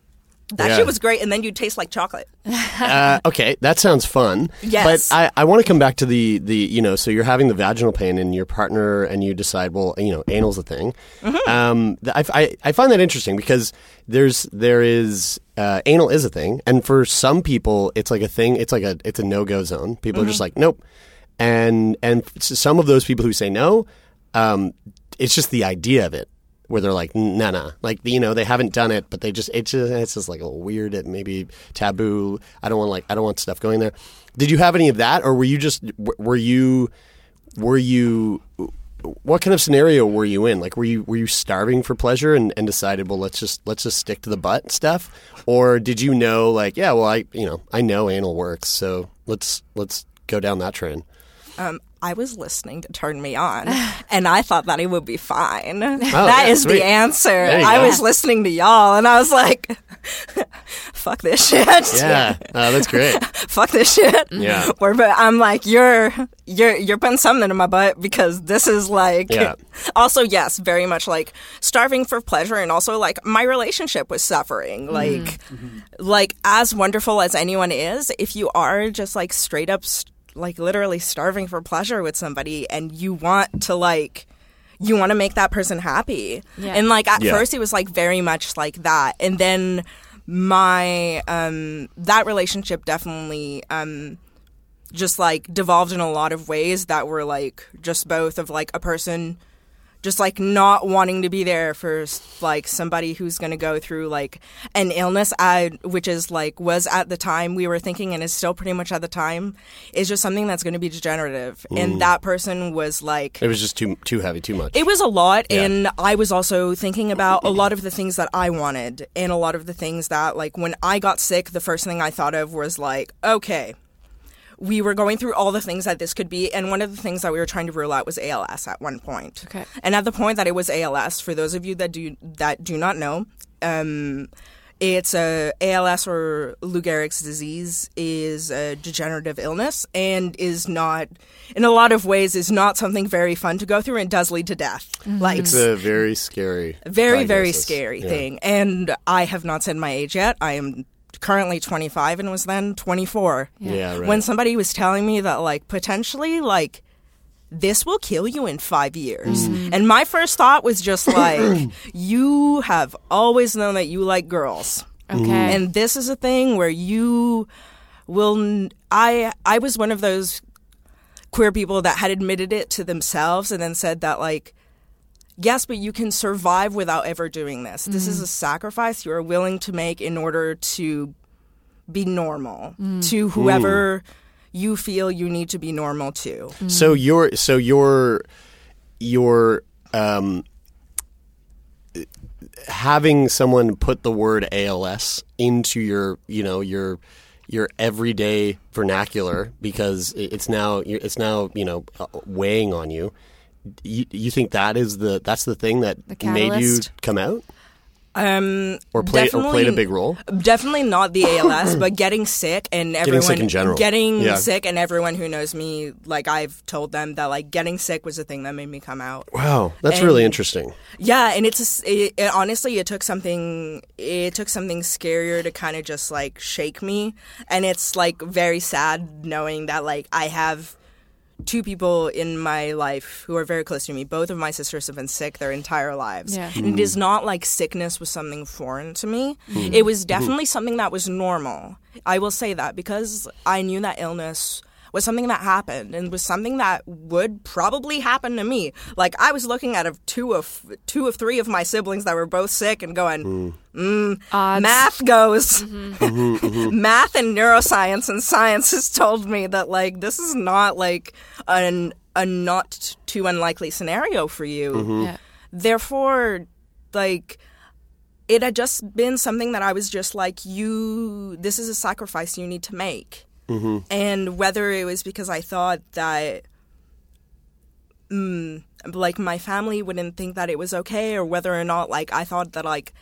that
Yeah.
shit was great and then you taste like chocolate.
uh, okay, that sounds fun.
Yes.
But I, I want to come back to the, the, you know, so you're having the vaginal pain and your partner and you decide, well, you know, anal's a thing.
Mm-hmm.
Um, I, I, I find that interesting because there's, there is, uh, anal is a thing. And for some people, it's like a thing. It's like a, it's a no-go zone. People are just
Mhm.
like, nope. And, and some of those people who say no, um, it's just the idea of it where they're like, nah, nah. Like, you know, they haven't done it, but they just, it's just, it's just like a weird, it maybe taboo. I don't want like, I don't want stuff going there. Did you have any of that or were you just, were you, were you, what kind of scenario were you in? Like, were you, were you starving for pleasure and, and decided, well, let's just, let's just stick to the butt stuff? Or did you know like, yeah, well, I, you know, I know anal works. So let's, let's go down that train.
Um, I was listening to Turn Me On, and I thought that it would be fine. Oh, that is
yeah,
the
sweet.
answer. I
go.
was listening to y'all, and I was like, "Fuck this shit."
Yeah, that's great.
Fuck this shit.
Yeah.
Or, but I'm like, you're you're you're putting something in my butt because this is like.
Yeah.
Also, yes, very much like starving for pleasure, and also like my relationship was suffering. Mm-hmm. Like, mm-hmm. like as wonderful as anyone is, if you are just like straight up, st- like literally starving for pleasure with somebody, and you want to like. You want to make that person happy.
Yeah.
And like at
Yeah.
first it was like very much like that. And then my um that relationship definitely um just like devolved in a lot of ways that were like just both of like a person just like not wanting to be there for like somebody who's going to go through like an illness I, which is like was at the time we were thinking and is still pretty much at the time is just something that's going to be degenerative
Mm.
and that person was like
It was just too too heavy, too much.
it was a lot,
Yeah.
and I was also thinking about a lot of the things that I wanted, and a lot of the things that, like, when I got sick, the first thing I thought of was like, okay, we were going through all the things that this could be, and one of the things that we were trying to rule out was ALS at one point.
Okay.
And at the point that it was ALS, for those of you that do that do not know, um, it's a ALS or Lou Gehrig's disease is a degenerative illness and is not, in a lot of ways, is not something very fun to go through and does lead to death. Like
it's a very scary,
very very scary
Yeah.
thing. And I have not said my age yet. I am currently 25 and was then 24.
Yeah. Yeah, right.
When somebody was telling me that like potentially like this will kill you in five years.
Mm.
And my first thought was just like, you have always known that you like girls.
Okay.
And this is a thing where you will. n- I I was one of those queer people that had admitted it to themselves and then said that like. Yes, but you can survive without ever doing this. This is a sacrifice you are willing to make in order to be normal to whoever you feel you need to be normal to.
So your so your your um having someone put the word ALS into your you know your your everyday vernacular because it's now it's now you know uh, weighing on you. You, you think that is the that's the thing that
The
made you come out
Um,
or play or played a big role?
Definitely not the ALS, but getting sick and everyone
sick in general.
Getting
Yeah.
sick and everyone who knows me, like I've told them that like getting sick was the thing that made me come out.
Wow, that's
And-
really interesting.
Yeah, and it's a it, it- honestly it took something it took something scarier to kind of just like shake me, and it's like very sad knowing that like I have two people in my life who are very close to me. Both of my sisters have been sick their entire lives.
Yeah.
And it is hmm. not like sickness was something foreign to me. Hmm. It was hmm. definitely something that was normal. I will say that because I knew that illness was something that happened and was something that would probably happen to me. Like I was looking at a, two of two of three of my siblings that were both sick and going, hmm. mm,
Odds.
math goes. Mm-hmm. Mm-hmm, mm-hmm. math and neuroscience and science has told me that like this is not like an a not too unlikely scenario for you.
Yeah.
Therefore, like it had just been something that I was just like, you, this is a sacrifice you need to make. And whether it was because I thought that, mm, like, my family wouldn't think that it was okay, or whether or not, like, I thought that, like,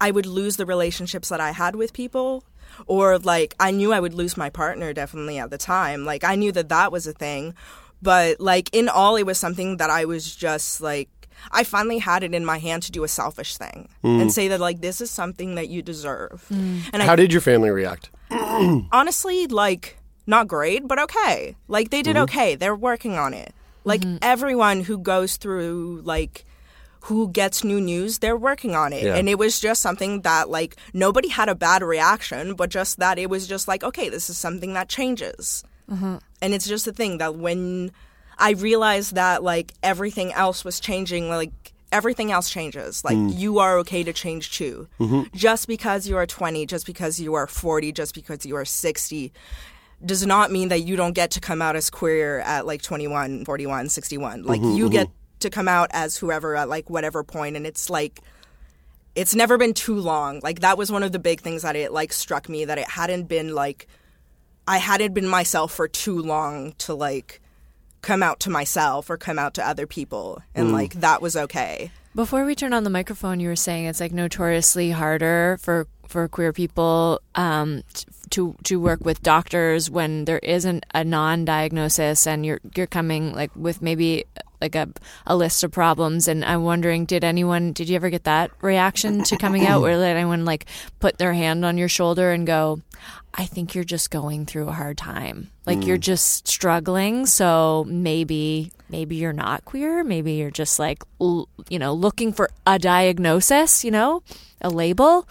I would lose the relationships that I had with people, or, like, I knew I would lose my partner definitely at the time. Like, I knew that that was a thing. But, like, in all, it was something that I was just, like, I finally had it in my hand to do a selfish thing and mm. say that like this is something that you deserve. Mm. And
How
I
did your family react?
honestly like not great, but okay. Like they did mm-hmm. okay. They're working on it. Like mm-hmm. everyone who goes through like who gets new news, they're working on it.
Yeah.
And it was just something that like nobody had a bad reaction, but just that it was just like okay, this is something that changes. Mm-hmm. And it's just a thing that when I realized that like everything else was changing, like everything else changes. Like mm. you are okay to change too. Mm-hmm. Just because you are 20, just because you are 40, just because you are 60 does not mean that you don't get to come out as queer at like 21, 41, 61. Like mm-hmm, you mm-hmm. get to come out as whoever at like whatever point and it's like it's never been too long. Like that was one of the big things that it like struck me that it hadn't been like I hadn't been myself for too long to like come out to myself or come out to other people and hmm. like that was okay.
Before we turn on the microphone, you were saying it's like notoriously harder for for queer people um, to to work with doctors when there isn't a non-diagnosis and you're you're coming like with maybe like a a list of problems. And I'm wondering, did anyone did you ever get that reaction to coming out, where did anyone like put their hand on your shoulder and go, "I think you're just going through a hard time, like you're just struggling, so maybe." Maybe you're not queer. Maybe you're just like, you know, looking for a diagnosis, you know, a label.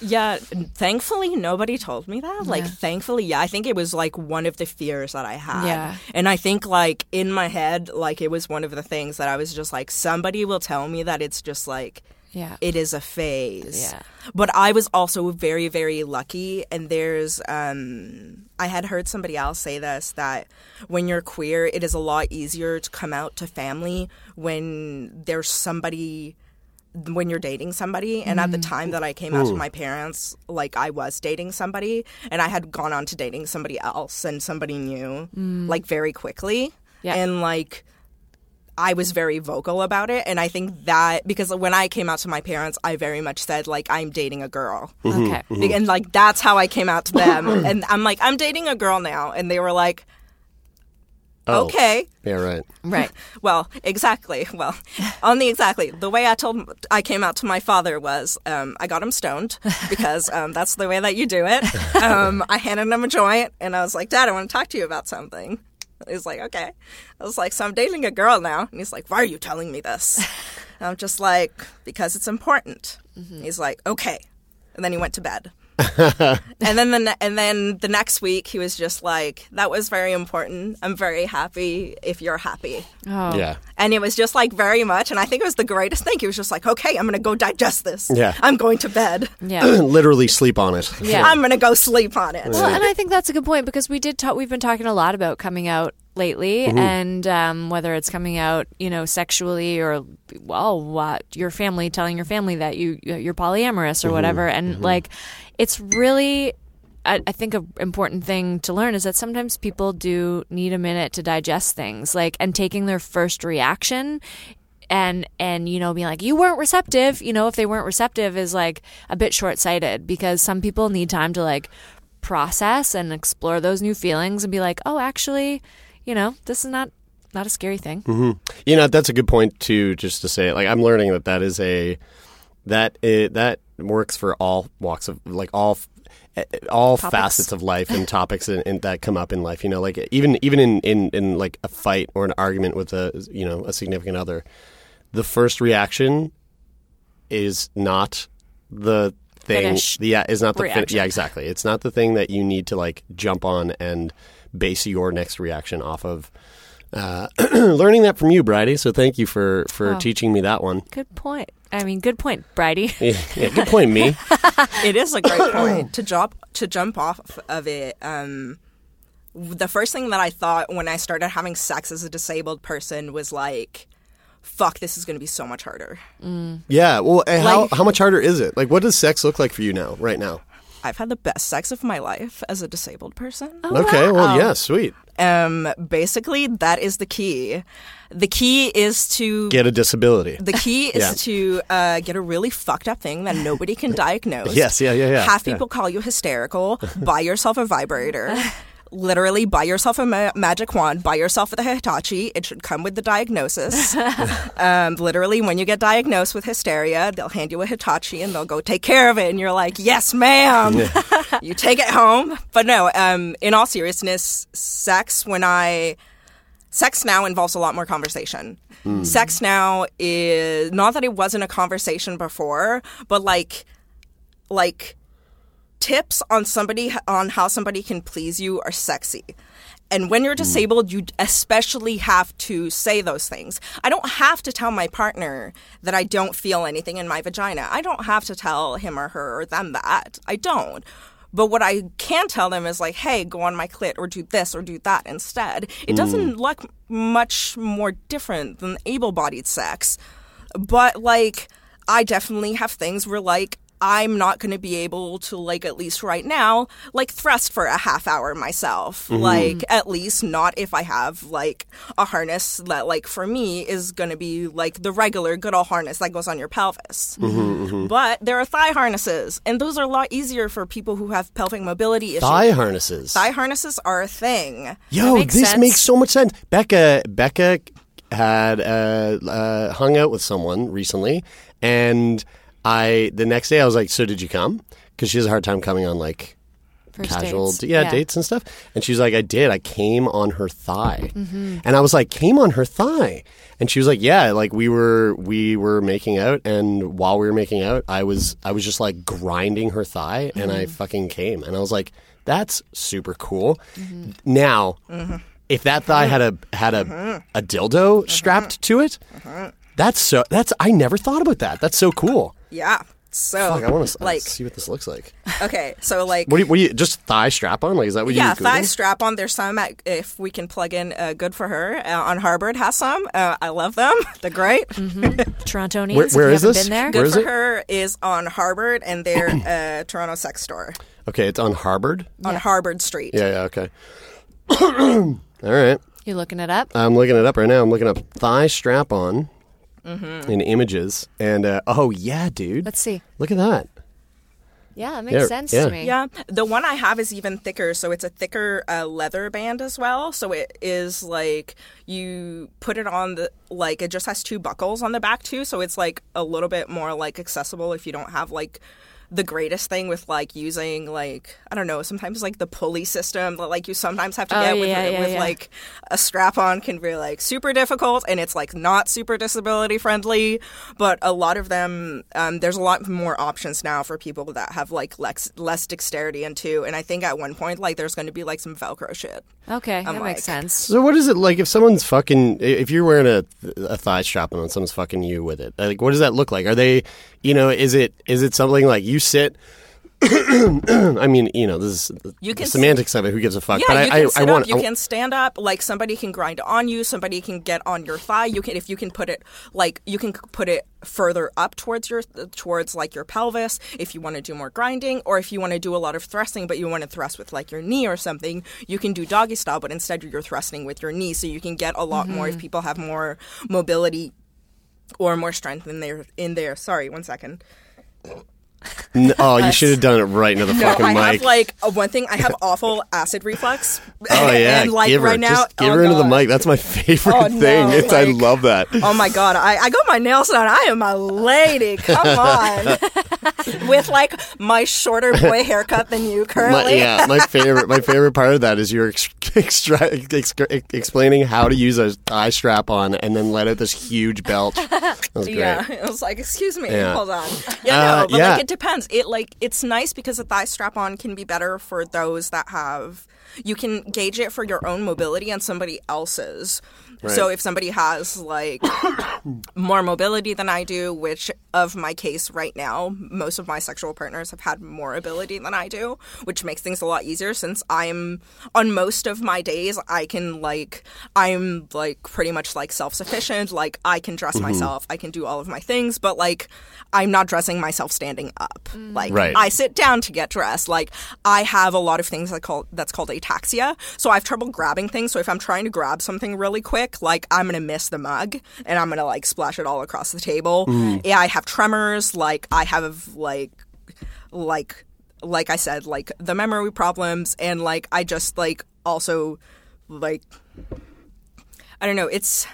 Yeah, thankfully nobody told me that. Like
Yeah.
thankfully, yeah, I think it was like one of the fears that I had.
Yeah.
And I think like in my head like it was one of the things that I was just like somebody will tell me that it's just like
Yeah.
it is a phase.
Yeah.
But I was also very very lucky and there's um I had heard somebody else say this that when you're queer it is a lot easier to come out to family when there's somebody when you're dating somebody and at the time that I came out to my parents like I was dating somebody and I had gone on to dating somebody else and somebody new
Mm.
like very quickly
Yeah.
and like I was very vocal about it and I think that because when I came out to my parents I very much said like I'm dating a girl
Mhm, Okay. mhm.
and like that's how I came out to them and I'm like I'm dating a girl now and they were like
Oh.
okay
Yeah, right.
Right.
well, exactly. Well, on the exactly the way I told I came out to my father was um, I got him stoned because um, that's the way that you do it. Um, I handed him a joint and I was like, Dad, I want to talk to you about something. He's like, okay. I was like, so I'm dating a girl now, and he's like, why are you telling me this? And I'm just like, because it's important. Mm-hmm. He's like, okay, and then he went to bed. and then the ne- and then the next week he was just like that was very important i'm very happy if you're happy
Oh.
Yeah.
and it was just like very much and i think it was the greatest thing he was just like okay i'm gonna go digest this
Yeah.
i'm going to bed Yeah.
Literally sleep on it.
Yeah.
i'm gonna go sleep on it
Well, and I think that's a good point because we did talk. We've been talking a lot about coming out lately, and um, whether it's coming out, you know, sexually or well, what your family telling your family that you you're polyamorous or
Mhm.
whatever, and
Mhm.
like, it's really. I, I think an important thing to learn is that sometimes people do need a minute to digest things, like and taking their first reaction and and you know being like you weren't receptive you know if they weren't receptive is like a bit short-sighted because some people need time to like process and explore those new feelings and be like oh actually you know this is not not a scary thing
hmm You know, that's a good point too. Just to say, like, I'm learning that that is a that it, that works for all walks of like all all
Topics.
facets of life and topics in, that come up in life. You know, like even even in, in in like a fight or an argument with a you know a significant other, the first reaction is not the thing.
Finish
Yeah, is not the fin- yeah exactly. It's not the thing that you need to like jump on and base your next reaction off of. Uh, learning that from you, Bridie. So thank you for for
Oh.
teaching me that one.
good point i mean good point bridie
Yeah, yeah, good point, me.
it is a great point to jump to jump off of it. Um, the first thing that I thought when I started having sex as a disabled person was like, "Fuck, this is going to be so much harder."
Yeah. Well, how
Like-
how much harder is it? Like, what does sex look like for you now, right now?
I've had the best sex of my life as a disabled person.
okay. Well, yeah, sweet.
Um, basically, that is the key. The key is to
Get a disability.
The key is
Yeah.
to uh, get a really fucked up thing that nobody can diagnose.
Yes, yeah, yeah, yeah,
Have
yeah.
people call you hysterical. buy yourself a vibrator. Literally, buy yourself a ma- magic wand. Buy yourself with a Hitachi. It should come with the diagnosis. um, literally, when you get diagnosed with hysteria, they'll hand you a Hitachi and they'll go take care of it. And you're like, yes, ma'am. you take it home. But no, um, in all seriousness, sex, when I sex now involves a lot more conversation.
Mm.
Sex now is not that it wasn't a conversation before, but like like tips on somebody on how somebody can please you are sexy. And when you're mm. disabled, you especially have to say those things. I don't have to tell my partner that I don't feel anything in my vagina. I don't have to tell him or her or them that. I don't. But what I can tell them is like, hey, go on my clit or do this or do that instead. It mm. doesn't look much more different than able bodied sex. But like, I definitely have things where like, I'm not going to be able to like at least right now like thrust for a half hour myself.
Mhm.
Like at least not if I have like a harness that like for me is going to be like the regular good old harness that goes on your pelvis.
Mhm, mhm.
But there are thigh harnesses, and those are a lot easier for people who have pelvic mobility issues.
Thigh harnesses.
Thigh harnesses are a thing.
Yo, this makes so much sense. Becca Becca had uh, uh, hung out with someone recently, and I the next day I was like, "So did you come?" Because she has a hard time coming on like
First
casual,
dates.
yeah,
Yeah.
dates and stuff. And she's like, I did. I came on her thigh,
Mhm.
and I was like, came on her thigh. And she was like, yeah, like we were we were making out, and while we were making out, I was I was just like grinding her thigh, and I
Mhm.
fucking came, and I was like, that's super cool.
Mm-hmm.
Now,
Mhm.
if that thigh had a had a a dildo strapped to it, that's so that's I never thought about that. That's so cool.
Yeah. So
Fuck, I want to
like
see what this looks like.
okay, so like
What do you, what do you just thigh strap on? Like is that what
yeah,
you
Yeah,
thigh
strap on. There's some at, if we can plug in uh, good for her uh, on Harbord has some. Uh, I love them. They're great.
Torontonians.
Where-
if
where
you
is this?
Been there?
Good
Where is
for
it?
her is on Harbord and their uh, Toronto sex store
Okay, it's on Harbord.
on Harbord Street.
Yeah, yeah, okay. All right.
You looking it up?
I'm looking it up right now. I'm looking up thigh strap on
Mhm.
in images. And uh, oh yeah, dude.
Let's see.
Look at that.
Yeah, it makes
Yeah,
sense
yeah.
to me.
Yeah, the one I have is even thicker, so it's a thicker uh, leather band as well. So it is like you put it on the like it just has two buckles on the back too, so it's like a little bit more like accessible if you don't have like the greatest thing with like using like I don't know sometimes like the pulley system that like you sometimes have to
Oh,
get with,
yeah, yeah,
with
yeah.
like a strap on can be like super difficult and it's like not super disability friendly but a lot of them um, there's a lot more options now for people that have like less, less dexterity into and I think at one point like there's going to be like some velcro shit
Okay, that
I'm
makes
like-
sense.
So what is it like if someone's fucking if you're wearing a a thigh strap on and someone's fucking you with it? Like what does that look like? Are they you know, is it is it something like you sit I mean, you know, this is
You
the
can-
semantics of it. Who gives a fuck?
Yeah,
but
you
I,
can
I, I want.
up. You
I-
can stand up. Like somebody can grind on you. Somebody can get on your thigh. You can if you can put it like you can put it further up towards your towards like your pelvis if you want to do more grinding, or if you want to do a lot of thrusting, but you want to thrust with like your knee or something. You can do doggy style, but instead you're thrusting with your knee, so you can get a lot more if
Mhm.
people have more mobility or more strength in their in their. Sorry, one second.
N- oh, you should have done it right into the
no,
fucking
I
mic.
have like uh, one thing. I have awful acid reflux.
oh yeah,
and like
give her
right now,
just give
oh,
her into the mic. That's my favorite
Oh,
thing.
no,
It's I love that.
Oh my god, I, I got my nails done. I am a lady. Come on. With like my shorter boy haircut than you
My,
currently.
yeah, my favorite my favorite part of that is you're ex- extra, ex- explaining how to use a eye strap on and then let out this huge belch. That was great.
Yeah, it was like, excuse me,
Yeah.
hold on. Yeah,
Uh,
no, but
yeah.
like it depends. It like it's nice because a thigh strap on can be better for those that have you can gauge it for your own mobility and somebody else's. So if somebody has like more mobility than I do, which of my case right now, most of my sexual partners have had more ability than I do, which makes things a lot easier since I'm on most of my days I can like I'm like pretty much like self-sufficient, like I can dress
Mhm.
myself, I can do all of my things, but like I'm not dressing myself standing up. Like
Right.
I sit down to get dressed. Like I have a lot of things that call that's called ataxia. So I have trouble grabbing things. So if I'm trying to grab something really quick, like I'm gonna miss the mug and I'm gonna like splash it all across the table.
Mm.
Yeah, I have tremors. Like I have like like like I said, like the memory problems and like I just like also like I don't know, it's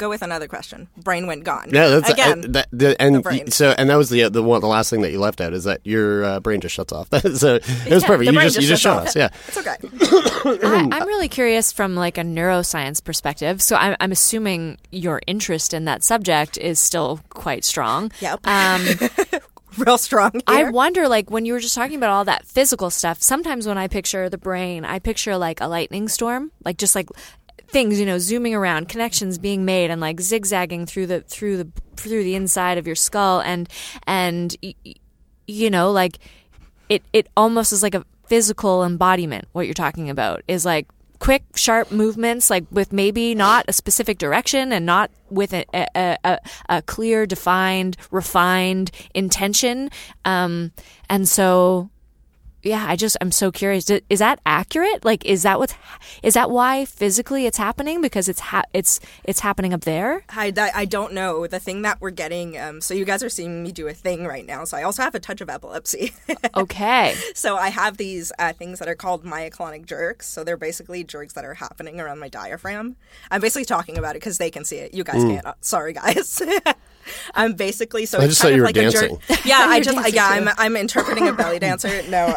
Go with another question. Brain went gone.
Yeah, that's
again.
and, that, the, and
the brain.
so and that was the the one the last thing that you left out is that your uh, brain just shuts off. so it was
Yeah,
perfect. You
brain
just, you just shut
off.
us. Yeah.
It's okay.
I, I'm really curious from like a neuroscience perspective. So I'm, I'm assuming your interest in that subject is still quite strong.
Yep.
Um,
Real strong.
I wonder, like, when you were just talking about all that physical stuff, sometimes when I picture the brain, I picture like a lightning storm, like just like things, you know, zooming around, connections being made, and like zigzagging through the through the through the inside of your skull, and and you know, like it it almost is like a physical embodiment. What you're talking about is like quick, sharp movements, like with maybe not a specific direction and not with a, a, a, a clear, defined, refined intention. Um, and so
yeah, I just I'm so curious. Is that accurate? Like, is that what's is that why physically it's happening because it's ha- it's it's happening up there?
I, I, I don't know. The thing that we're getting, um, so you guys are seeing me do a thing right now. So I also have a touch of epilepsy.
Okay.
so I have these uh, things that are called myoclonic jerks. So they're basically jerks that are happening around my diaphragm. I'm basically talking about it because they can see it. You guys
Mm.
can't. Uh, sorry, guys. I'm basically so.
I
it's
just
kind
thought you
of
were
like a jerk-
dancing.
Yeah, I just yeah.
too.
I'm I'm interpreting a belly dancer. No, um,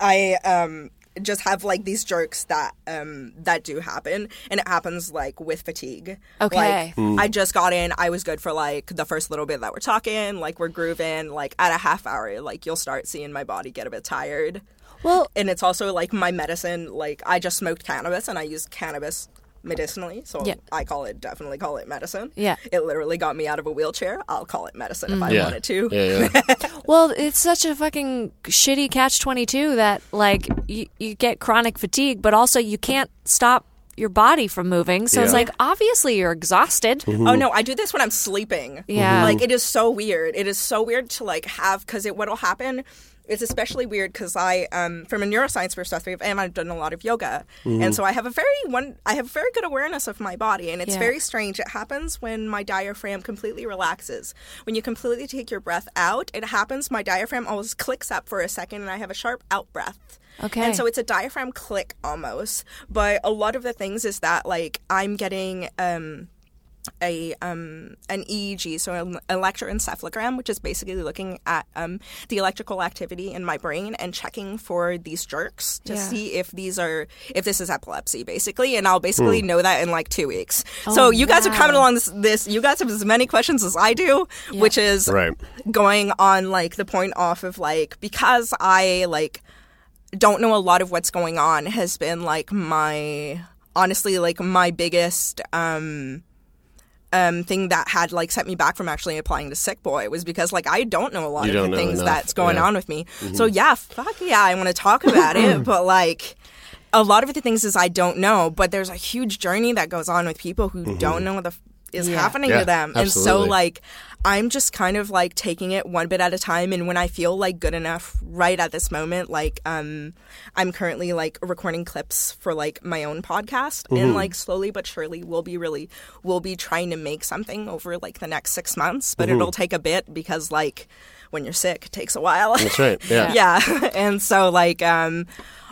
I um just have like these jokes that um that do happen. And it happens like with fatigue.
Okay.
like i just got in. I was good for like the first little bit that we're talking. Like we're grooving like at a half hour like you'll start seeing my body get a bit tired.
Well,
and it's also like my medicine. Like i just smoked cannabis and i use cannabis medicinally so
Yeah.
i call it definitely call it medicine
Yeah.
it literally got me out of a wheelchair i'll call it medicine if i
Yeah.
wanted to
Yeah, yeah.
well, it's such a fucking shitty catch twenty two that like you, you get chronic fatigue, but also you can't stop your body from moving. So it's like obviously you're exhausted.
Oh no, I do this when I'm sleeping.
Yeah.
Like it is so weird. It is so weird to like have because it what'll happen. It's especially weird because I, um, from a neuroscience perspective, and I've done a lot of yoga, and so I have a very one. I have very good awareness of my body, and it's
Yeah.
very strange. It happens when my diaphragm completely relaxes. When you completely take your breath out, it happens. My diaphragm always clicks up for a second, and I have a sharp out breath.
Okay.
And so it's a diaphragm click almost. But a lot of the things is that like I'm getting um a um an EEG, so an electroencephalogram, which is basically looking at um the electrical activity in my brain and checking for these jerks to
Yeah.
see if these are if this is epilepsy, basically. And I'll basically
Hmm.
know that in like two weeks.
Oh,
so you guys are coming along this this you guys have as many questions as I do, which is
Right.
going on like the point off of like because I like don't know a lot of what's going on has been like my honestly like my biggest um um thing that had like set me back from actually applying to sick boy was because like I don't know a lot
You
of the things
enough,
that's going
yeah. Mm-hmm.
on with me. So yeah, fuck yeah, I want to talk about it, but like a lot of the things is I don't know, but there's a huge journey that goes on with people who don't know what the is
Yeah.
happening.
Yeah,
to them. And so like I'm just kind of like taking it one bit at a time and when I feel like good enough right at this moment like um I'm currently like recording clips for like my own podcast
Mm-hmm.
and like slowly but surely we'll be really we'll be trying to make something over like the next 6 months but
Mm-hmm.
it'll take a bit because like when you're sick it takes a while.
That's right. Yeah.
yeah. and so like um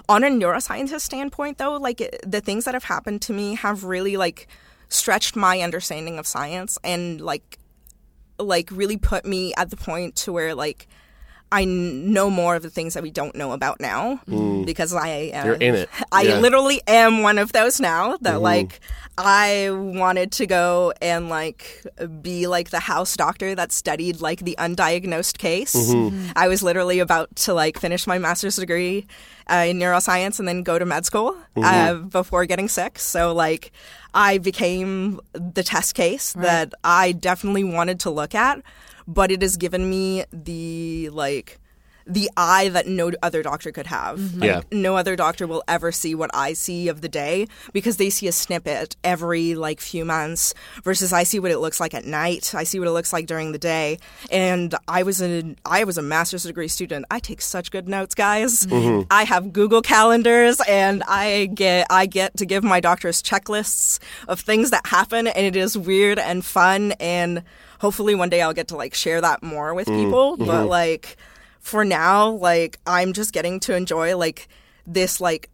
on a neuroscientist standpoint though like it- the things that have happened to me have really like stretched my understanding of science and like like really put me at the point to where like I n- know more of the things that we don't know about now because I uh,
Mm. You're in it.
I
Yeah. Mm-hmm.
literally am one of those now that like I wanted to go and like be like the house doctor that studied like the undiagnosed case.
Mm-hmm.
I was literally about to like finish my master's degree uh, in neuroscience and then go to med school uh,
Mm-hmm.
before getting sick. So like I became the test case that I definitely wanted to look at, but it has given me the like the eye that no other doctor could have. Mm-hmm. Like,
Yeah.
no other doctor will ever see what I see of the day because they see a snippet every like few months versus I see what it looks like at night. I see what it looks like during the day. And I was a I was a master's degree student. I take such good notes, guys. Mm-hmm. I have Google calendars and I get I get to give my doctors checklists of things that happen and it is weird and fun and hopefully one day I'll get to like share that more with mm-hmm. people. But like for now, like I'm just getting to enjoy like this like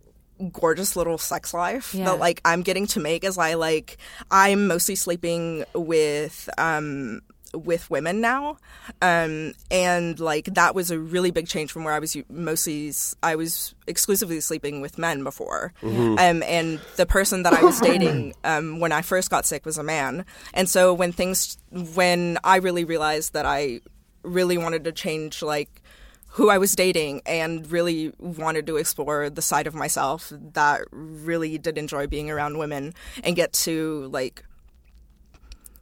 gorgeous little sex life
Yeah.
that like I'm getting to make as I like I'm mostly sleeping with um with women now. Um and like that was a really big change from where I was mostly s- I was exclusively sleeping with men before. Um and the person that I was dating um when I first got sick was a man. And so when things when I really realized that I really wanted to change like who I was dating and really wanted to explore the side of myself that really did enjoy being around women and get to like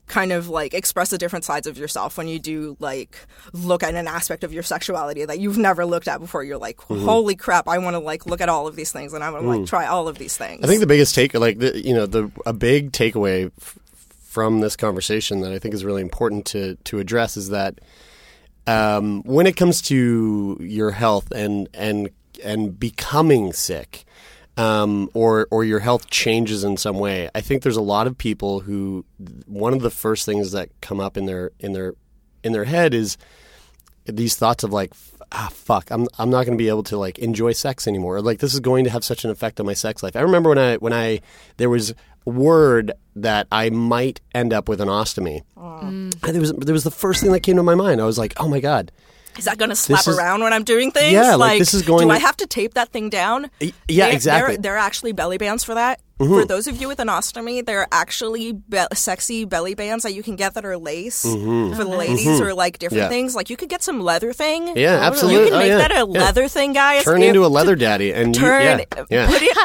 kind of like express the different sides of yourself when you do like look at an aspect of your sexuality that you've never looked at before. You're like mm-hmm. holy crap I want to like look at all of these things and I want to like mm. try all of these things.
I think the biggest take, like the, you know, the a big takeaway f- from this conversation that I think is really important to to address is that um, when it comes to your health and and and becoming sick, um, or or your health changes in some way. I think there's a lot of people who one of the first things that come up in their in their in their head is these thoughts of like ah fuck I'm I'm not going to be able to like enjoy sex anymore. Or, like this is going to have such an effect on my sex life. I remember when I when I there was word that I might end up with an ostomy. And there was there was the first thing that came to my mind. I was like, "Oh my god."
Is that going to slap
is-
around when I'm doing things?
Yeah, like, this is going
Do I have to tape that thing down?
Yeah,
There-
exactly.
There, there are actually belly bands for that.
Mhm.
For those of you with an ostomy, there are actually be- sexy belly bands that you can get that are lace
Mhm.
for the
Oh, nice.
ladies
Mhm.
or like different
Yeah.
things. Like you could get some leather thing.
Yeah,
You
absolutely.
can
Oh,
make
yeah.
that a
Yeah.
leather thing, guys.
Turn into a leather daddy and you-
turn,
yeah, yeah.
put it,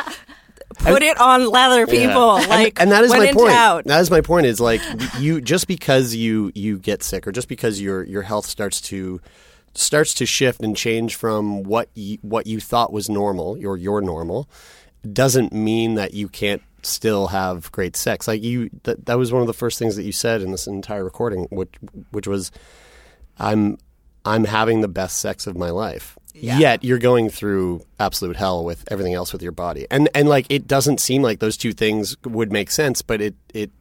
put it on leather, people.
Yeah.
Like,
and, and that is my point.
doubt.
That is my point. Is like you just because you you get sick or just because your your health starts to starts to shift and change from what you, what you thought was normal, your your normal, doesn't mean that you can't still have great sex. Like you, that that was one of the first things that you said in this entire recording, which which was, I'm I'm having the best sex of my life.
Yeah.
Yet you're going through absolute hell with everything else with your body, and and like it doesn't seem like those two things would make sense, but it it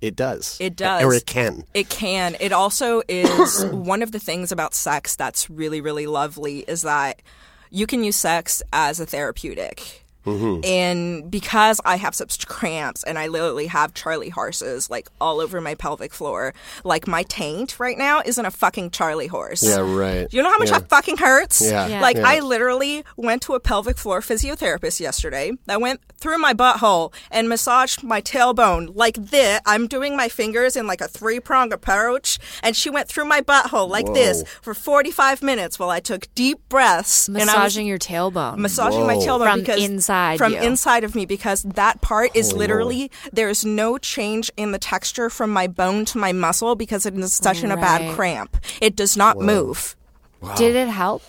it does.
It does.
or it can.
It can. It also is one of the things about sex that's really, really lovely is that you can use sex as a therapeutic.
Mm-hmm.
And because I have such cramps and I literally have Charlie horses like all over my pelvic floor, like my taint right now isn't a fucking Charlie horse.
Yeah, right.
You know how much
Yeah.
that fucking hurts?
Yeah. Yeah.
Like
Yeah.
I literally went to a pelvic floor physiotherapist yesterday that went through my butthole and massaged my tailbone like this. I'm doing my fingers in like a three prong approach, and she went through my butthole like this for 45 minutes while I took deep breaths. and
Massaging your tailbone.
massaging my tailbone
from
because
inside
from
you.
inside of me because that part is
Holy
literally there's no change in the texture from my bone to my muscle because it is such in a bad cramp. It does not move.
Did it help?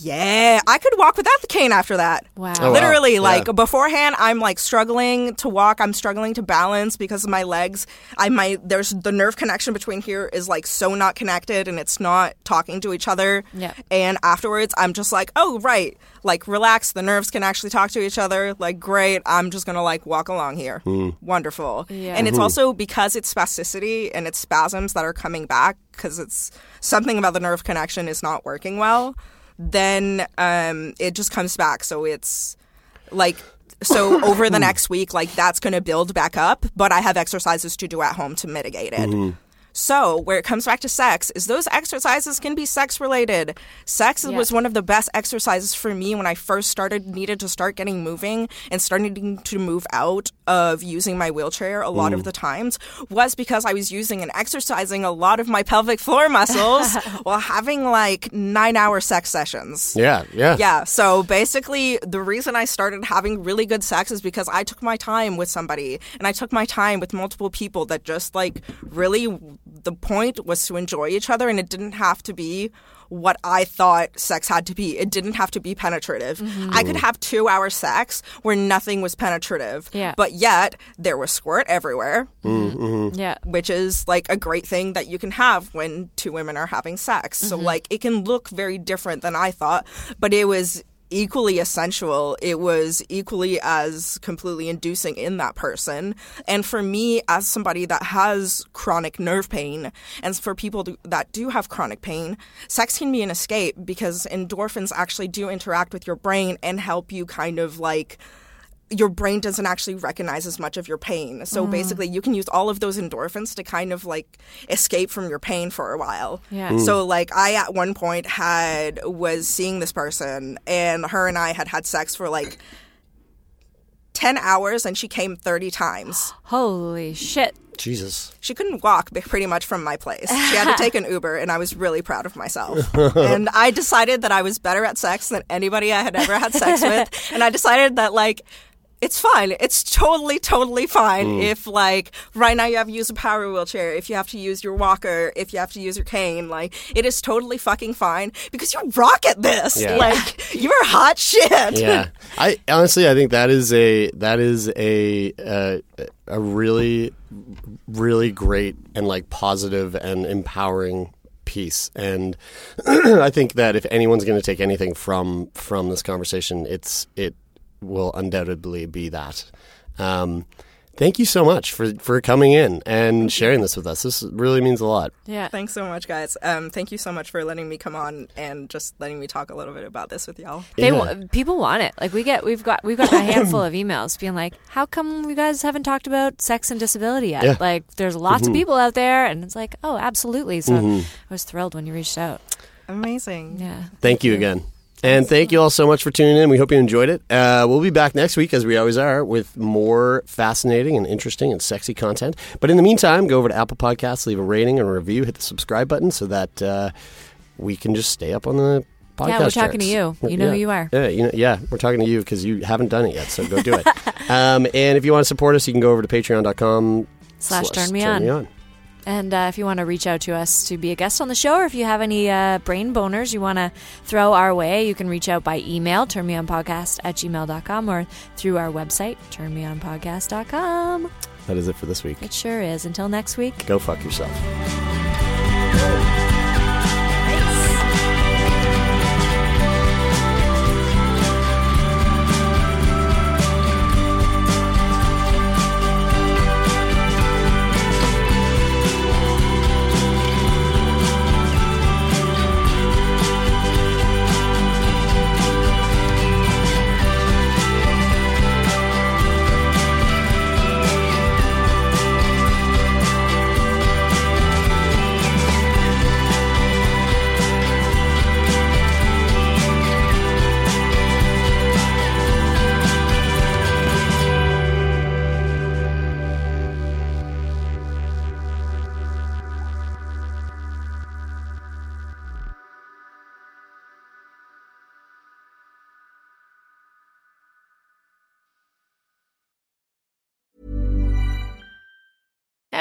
Yeah, I could walk without the cane after that.
Wow. Oh, wow.
Literally,
Yeah.
like beforehand, I'm like struggling to walk. I'm struggling to balance because of my legs. I might there's the nerve connection between here is like so not connected and it's not talking to each other.
Yeah.
And afterwards, I'm just like, oh right, like relax. The nerves can actually talk to each other. Like great. I'm just gonna like walk along here.
Hmm.
Wonderful.
Yeah.
And it's
Mhm.
also because it's spasticity and it's spasms that are coming back because it's something about the nerve connection is not working well. Then um, it just comes back. So it's like so over the next week, like that's going to build back up. But I have exercises to do at home to mitigate it.
Mm-hmm.
So, where it comes back to sex, is those exercises can be sex related. Sex
Yeah.
was one of the best exercises for me when I first started, needed to start getting moving and starting to move out of using my wheelchair a lot
Mm.
of the times, was because I was using and exercising a lot of my pelvic floor muscles while having like nine hour sex sessions.
Yeah, yeah.
Yeah. So basically, the reason I started having really good sex is because I took my time with somebody and I took my time with multiple people that just like really the point was to enjoy each other and it didn't have to be what I thought sex had to be. It didn't have to be penetrative. I could have two hour sex where nothing was penetrative.
Yeah.
But yet there was squirt everywhere.
Mm-hmm.
Yeah.
Which is like a great thing that you can have when two women are having sex. So,
Mhm.
like, it can look very different than I thought, but it was equally essential. It was equally as completely inducing in that person. And for me, as somebody that has chronic nerve pain, and for people that do have chronic pain, sex can be an escape because endorphins actually do interact with your brain and help you kind of like your brain doesn't actually recognize as much of your pain. So
Mm.
basically, you can use all of those endorphins to kind of like escape from your pain for a while.
Yeah. Mm.
So like I at one point had was seeing this person and her and I had had sex for like 10 hours and she came 30 times.
Holy shit.
Jesus.
She couldn't walk pretty much from my place. She had to take an Uber, and I was really proud of myself. and I decided that I was better at sex than anybody I had ever had sex with. And I decided that, like, it's fine. It's totally, totally fine
Mm.
if, like, right now you have to use a power wheelchair, if you have to use your walker, if you have to use your cane. Like, it is totally fucking fine because you rock at this.
Yeah.
Like, you're hot shit.
yeah i honestly i think that is a that is a uh, a really really great and like positive and empowering piece. And I think that if anyone's going to take anything from from this conversation, it's it will undoubtedly be that. Um, thank you so much for for coming in and sharing this with us. This really means a lot.
Yeah.
Thanks so much, guys. Um, thank you so much for letting me come on and just letting me talk a little bit about this with y'all.
They wa- people want it. Like we get, we've got, we've got a handful of emails being like, "How come you guys haven't talked about sex and disability yet?"
Yeah.
Like, there's lots
Mhm.
of people out there, and it's like, "Oh, absolutely." So
Mhm.
I was thrilled when you reached out.
Amazing.
Yeah.
Thank you again. And thank you all so much for tuning in. We hope you enjoyed it. Uh, we'll be back next week, as we always are, with more fascinating and interesting and sexy content. But in the meantime, go over to Apple Podcasts, leave a rating and a review, hit the subscribe button so that uh, we can just stay up on the podcast.
Yeah, we're talking to you. You know
yeah.
who you are.
Yeah, you know, yeah, we're talking to you because you haven't done it yet. So go do it. um, and if you want to support us, you can go over to patreon.com
Slash turn me on. And uh, if you want to reach out to us to be a guest on the show, or if you have any uh, brain boners you want to throw our way, you can reach out by email, turnmeonpodcast at gmail.com, or through our website, turnmeonpodcast.com.
That is it for this week.
It sure is. Until next week.
Go fuck yourself.